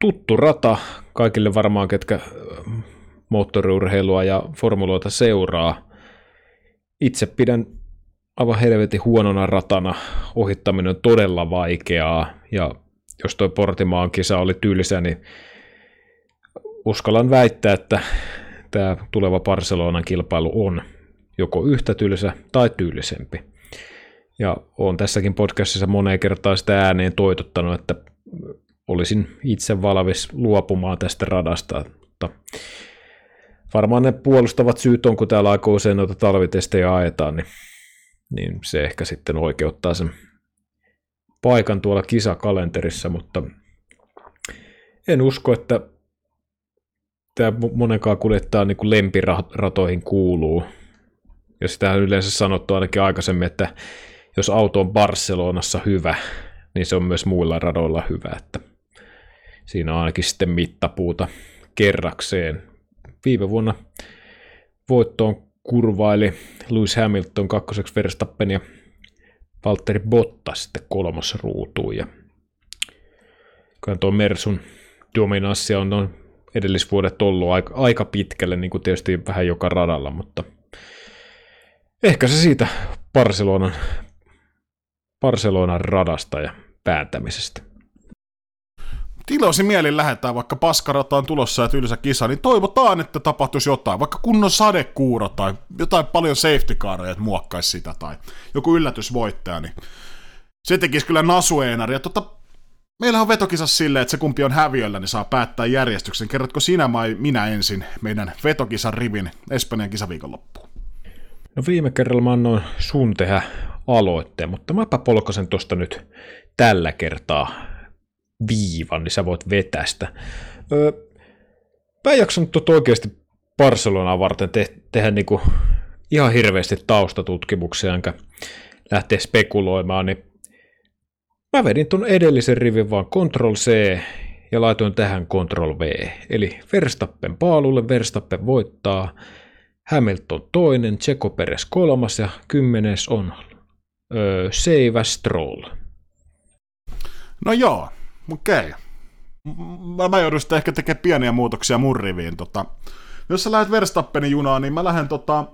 tuttu rata kaikille varmaan, ketkä moottoriurheilua ja formuloita seuraa. Itse pidän aivan helvetin huonona ratana. Ohittaminen on todella vaikeaa, ja jos tuo Portimaan kisa oli tylsä, niin uskallan väittää, että tämä tuleva Barcelonan kilpailu on joko yhtä tylsä tai tyylisempi. Ja olen tässäkin podcastissa moneen kertaan sitä ääneen toitottanut, että olisin itse valmis luopumaan tästä radasta, mutta varmaan ne puolustavat syyt on, kun täällä aika usein noita talvitestejä ajetaan, niin niin se ehkä sitten oikeuttaa sen paikan tuolla kisakalenterissa, mutta en usko, että tämä monenkaan kuljettaa niin kuin lempiratoihin kuuluu. Ja sitä on yleensä sanottu ainakin aikaisemmin, että jos auto on Barcelonassa hyvä, niin se on myös muilla radoilla hyvä, että siinä on ainakin sitten mittapuuta kerrakseen. Viime vuonna voittoon kurvaili Lewis Hamilton kakkoseksi Verstappen ja Valtteri Bottas sitten kolmas ruutuun. Ja kyllä tuo Mersun dominanssi on noin edellisvuodet ollut aika, aika pitkälle, niin kuin tietysti vähän joka radalla, mutta ehkä se siitä Barcelonan, Barcelonan radasta ja päätämisestä iloisin mielin lähetään, vaikka paskarata on tulossa ja tylsä kisa, niin toivotaan, että tapahtuisi jotain, vaikka kunnon sadekuuro tai jotain paljon safety caria, että muokkaisi sitä tai joku yllätysvoittaja, niin se tekisi kyllä nasueenari. Ja tota, meillä on vetokisa silleen, että se kumpi on häviöllä, niin saa päättää järjestyksen. Kerrotko sinä vai minä ensin meidän vetokisan rivin Espanjan kisaviikonloppuun? No viime kerralla mä annoin sun tehdä aloitteen, mutta mäpä polkasen tuosta nyt tällä kertaa viivan, niin sä voit vetästä. Öö, mä en jaksanut tuota oikeasti Barcelonaa varten te- tehdä niinku ihan hirveästi taustatutkimuksia, enkä lähteä spekuloimaan, niin mä vedin tuon edellisen rivin vaan Ctrl C ja laitoin tähän Ctrl V. Eli Verstappen paalulle, Verstappen voittaa, Hamilton toinen, Checo Perez kolmas ja kymmenes on öö, Seiva Stroll. No joo, Okei. Mä, mä joudun sitten ehkä tekemään pieniä muutoksia mun riviin. Tota, jos sä lähdet Verstappenin junaan, niin mä lähden tota,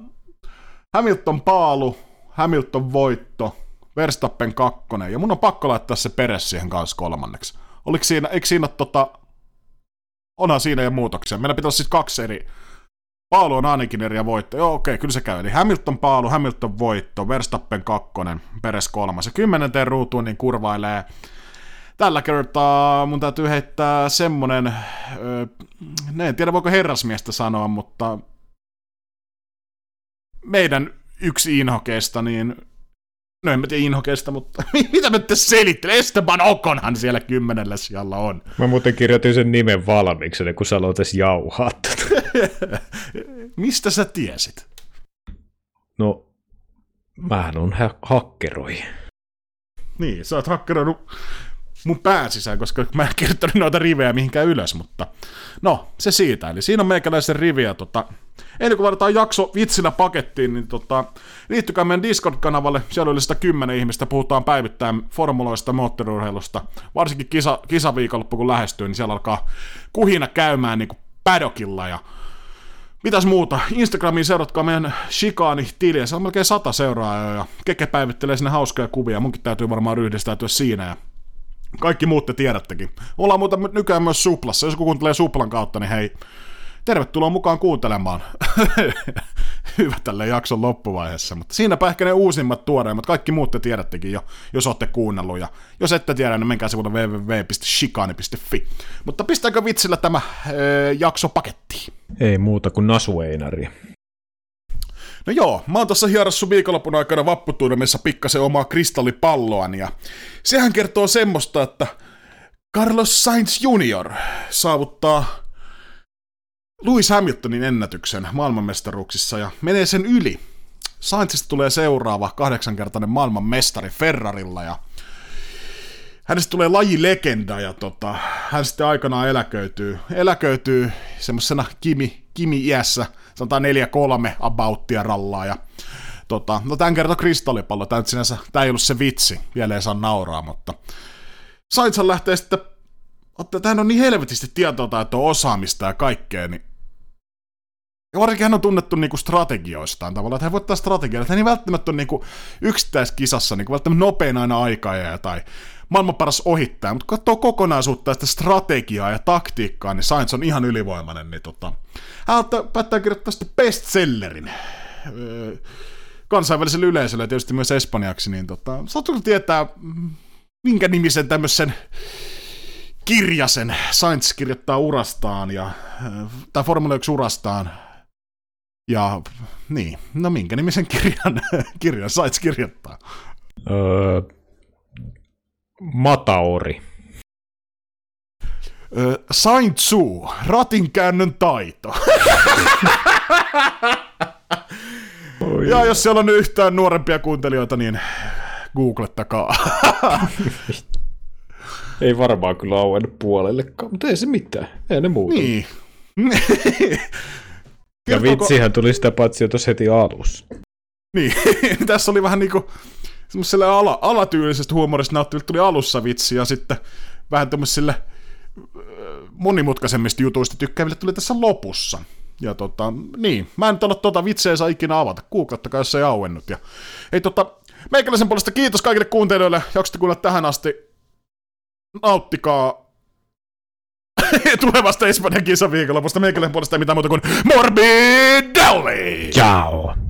Hamilton paalu, Hamilton voitto, Verstappen kakkonen, ja mun on pakko laittaa se peres siihen kanssa kolmanneksi. Oliko siinä, eikö siinä tota, onhan siinä jo muutoksia. Meillä pitäisi siis kaksi eri, Paalu on ainakin eri ja voitto. Joo, okei, kyllä se käy. Eli Hamilton paalu, Hamilton voitto, Verstappen kakkonen, Peres kolmas. Ja kymmenenteen ruutuun niin kurvailee tällä kertaa mun täytyy heittää semmonen, öö, en tiedä voiko herrasmiestä sanoa, mutta meidän yksi inhokeista, niin no en mä tiedä inhokeista, mutta mitä mä te selittelen? Esteban Okonhan siellä kymmenellä sijalla on. Mä muuten kirjoitin sen nimen valmiiksi, kun sä aloit jauhaa. Mistä sä tiesit? No, mähän on ha- hakkeroi. Niin, sä oot hakkeroinut mun pään sisään, koska mä en kirjoittanut noita rivejä mihinkään ylös, mutta no, se siitä. Eli siinä on meikäläisen riviä. Tota, ennen kuin vaaditaan jakso vitsillä pakettiin, niin tota, liittykää meidän Discord-kanavalle. Siellä oli sitä kymmenen ihmistä, puhutaan päivittäin formuloista, moottoriurheilusta. Varsinkin kisa, kisaviikonloppu, kun lähestyy, niin siellä alkaa kuhina käymään niin kuin paddockilla ja Mitäs muuta? Instagramiin seuratkaa meidän Shikaani-tiliä. Se on melkein sata seuraajaa ja Keke päivittelee sinne hauskoja kuvia. Munkin täytyy varmaan ryhdistäytyä siinä ja kaikki muut te tiedättekin. Ollaan muuta nykyään myös Suplassa. Jos joku tulee Suplan kautta, niin hei, tervetuloa mukaan kuuntelemaan. Hyvä tälle jakson loppuvaiheessa. Mutta siinäpä ehkä ne uusimmat tuoreimmat. Kaikki muut te tiedättekin jo, jos olette kuunnellut. Ja jos ette tiedä, niin menkää sivuille www.shikani.fi. Mutta pistääkö vitsillä tämä ee, jakso pakettiin? Ei muuta kuin nasueinari. No joo, mä oon tuossa hierassu viikonlopun aikana vapputuudemissa pikkasen omaa kristallipalloani ja sehän kertoo semmoista, että Carlos Sainz Jr. saavuttaa Lewis Hamiltonin ennätyksen maailmanmestaruuksissa ja menee sen yli. Sainzista tulee seuraava kahdeksankertainen maailmanmestari Ferrarilla ja hänestä tulee lajilegenda ja tota, hän sitten aikanaan eläköityy, eläköityy semmoisena kimi, kimi-iässä, sanotaan 4-3 abouttia rallaa ja tota, no tämän kertoo kristallipallo, tämä, sinänsä, tämä ei ollut se vitsi, vielä ei saa nauraa, mutta Sainzhan lähtee sitten, että hän on niin helvetisti tietotaitoa osaamista ja kaikkea, niin ja varsinkin hän on tunnettu niinku strategioistaan tavallaan, että hän voittaa strategiaa, että hän ei välttämättä ole niinku yksittäiskisassa niinku välttämättä nopein aina aikaa tai maailman paras ohittaja, mutta kun katsoo kokonaisuutta ja sitä strategiaa ja taktiikkaa, niin Sainz on ihan ylivoimainen. Niin tota, hän päättää kirjoittaa sitten bestsellerin öö, kansainväliselle yleisölle tietysti myös espanjaksi, niin tota, saatko tietää, minkä nimisen tämmöisen kirjasen Sainz kirjoittaa urastaan, ja, tai Formula 1 urastaan, ja niin, no minkä nimisen kirjan, kirjan Sainz kirjoittaa? Öö, Mataori. Öö, Saint Tzu, käännön taito. Oi. Ja jos siellä on yhtään nuorempia kuuntelijoita, niin googlettakaa. ei varmaan kyllä auennut puolellekaan, mutta ei se mitään. Ei ne muuta. Niin. ja vitsihän tuli sitä paitsi jo heti alussa. Niin, tässä oli vähän niinku semmoiselle ala, alatyylisestä huumorista nauttiville tuli alussa vitsi, ja sitten vähän tämmöisille äh, monimutkaisemmista jutuista tykkääville tuli tässä lopussa. Ja tota, niin, mä en nyt ole tota vitseä saa ikinä avata, googlettakaa jos ei auennut. Ja, ei tota, meikäläisen puolesta kiitos kaikille kuuntelijoille, jaksatte kuunnella tähän asti. Nauttikaa tulevasta Espanjan kisaviikonlopusta. Meikäläisen puolesta ei mitään muuta kuin Morbid Ciao!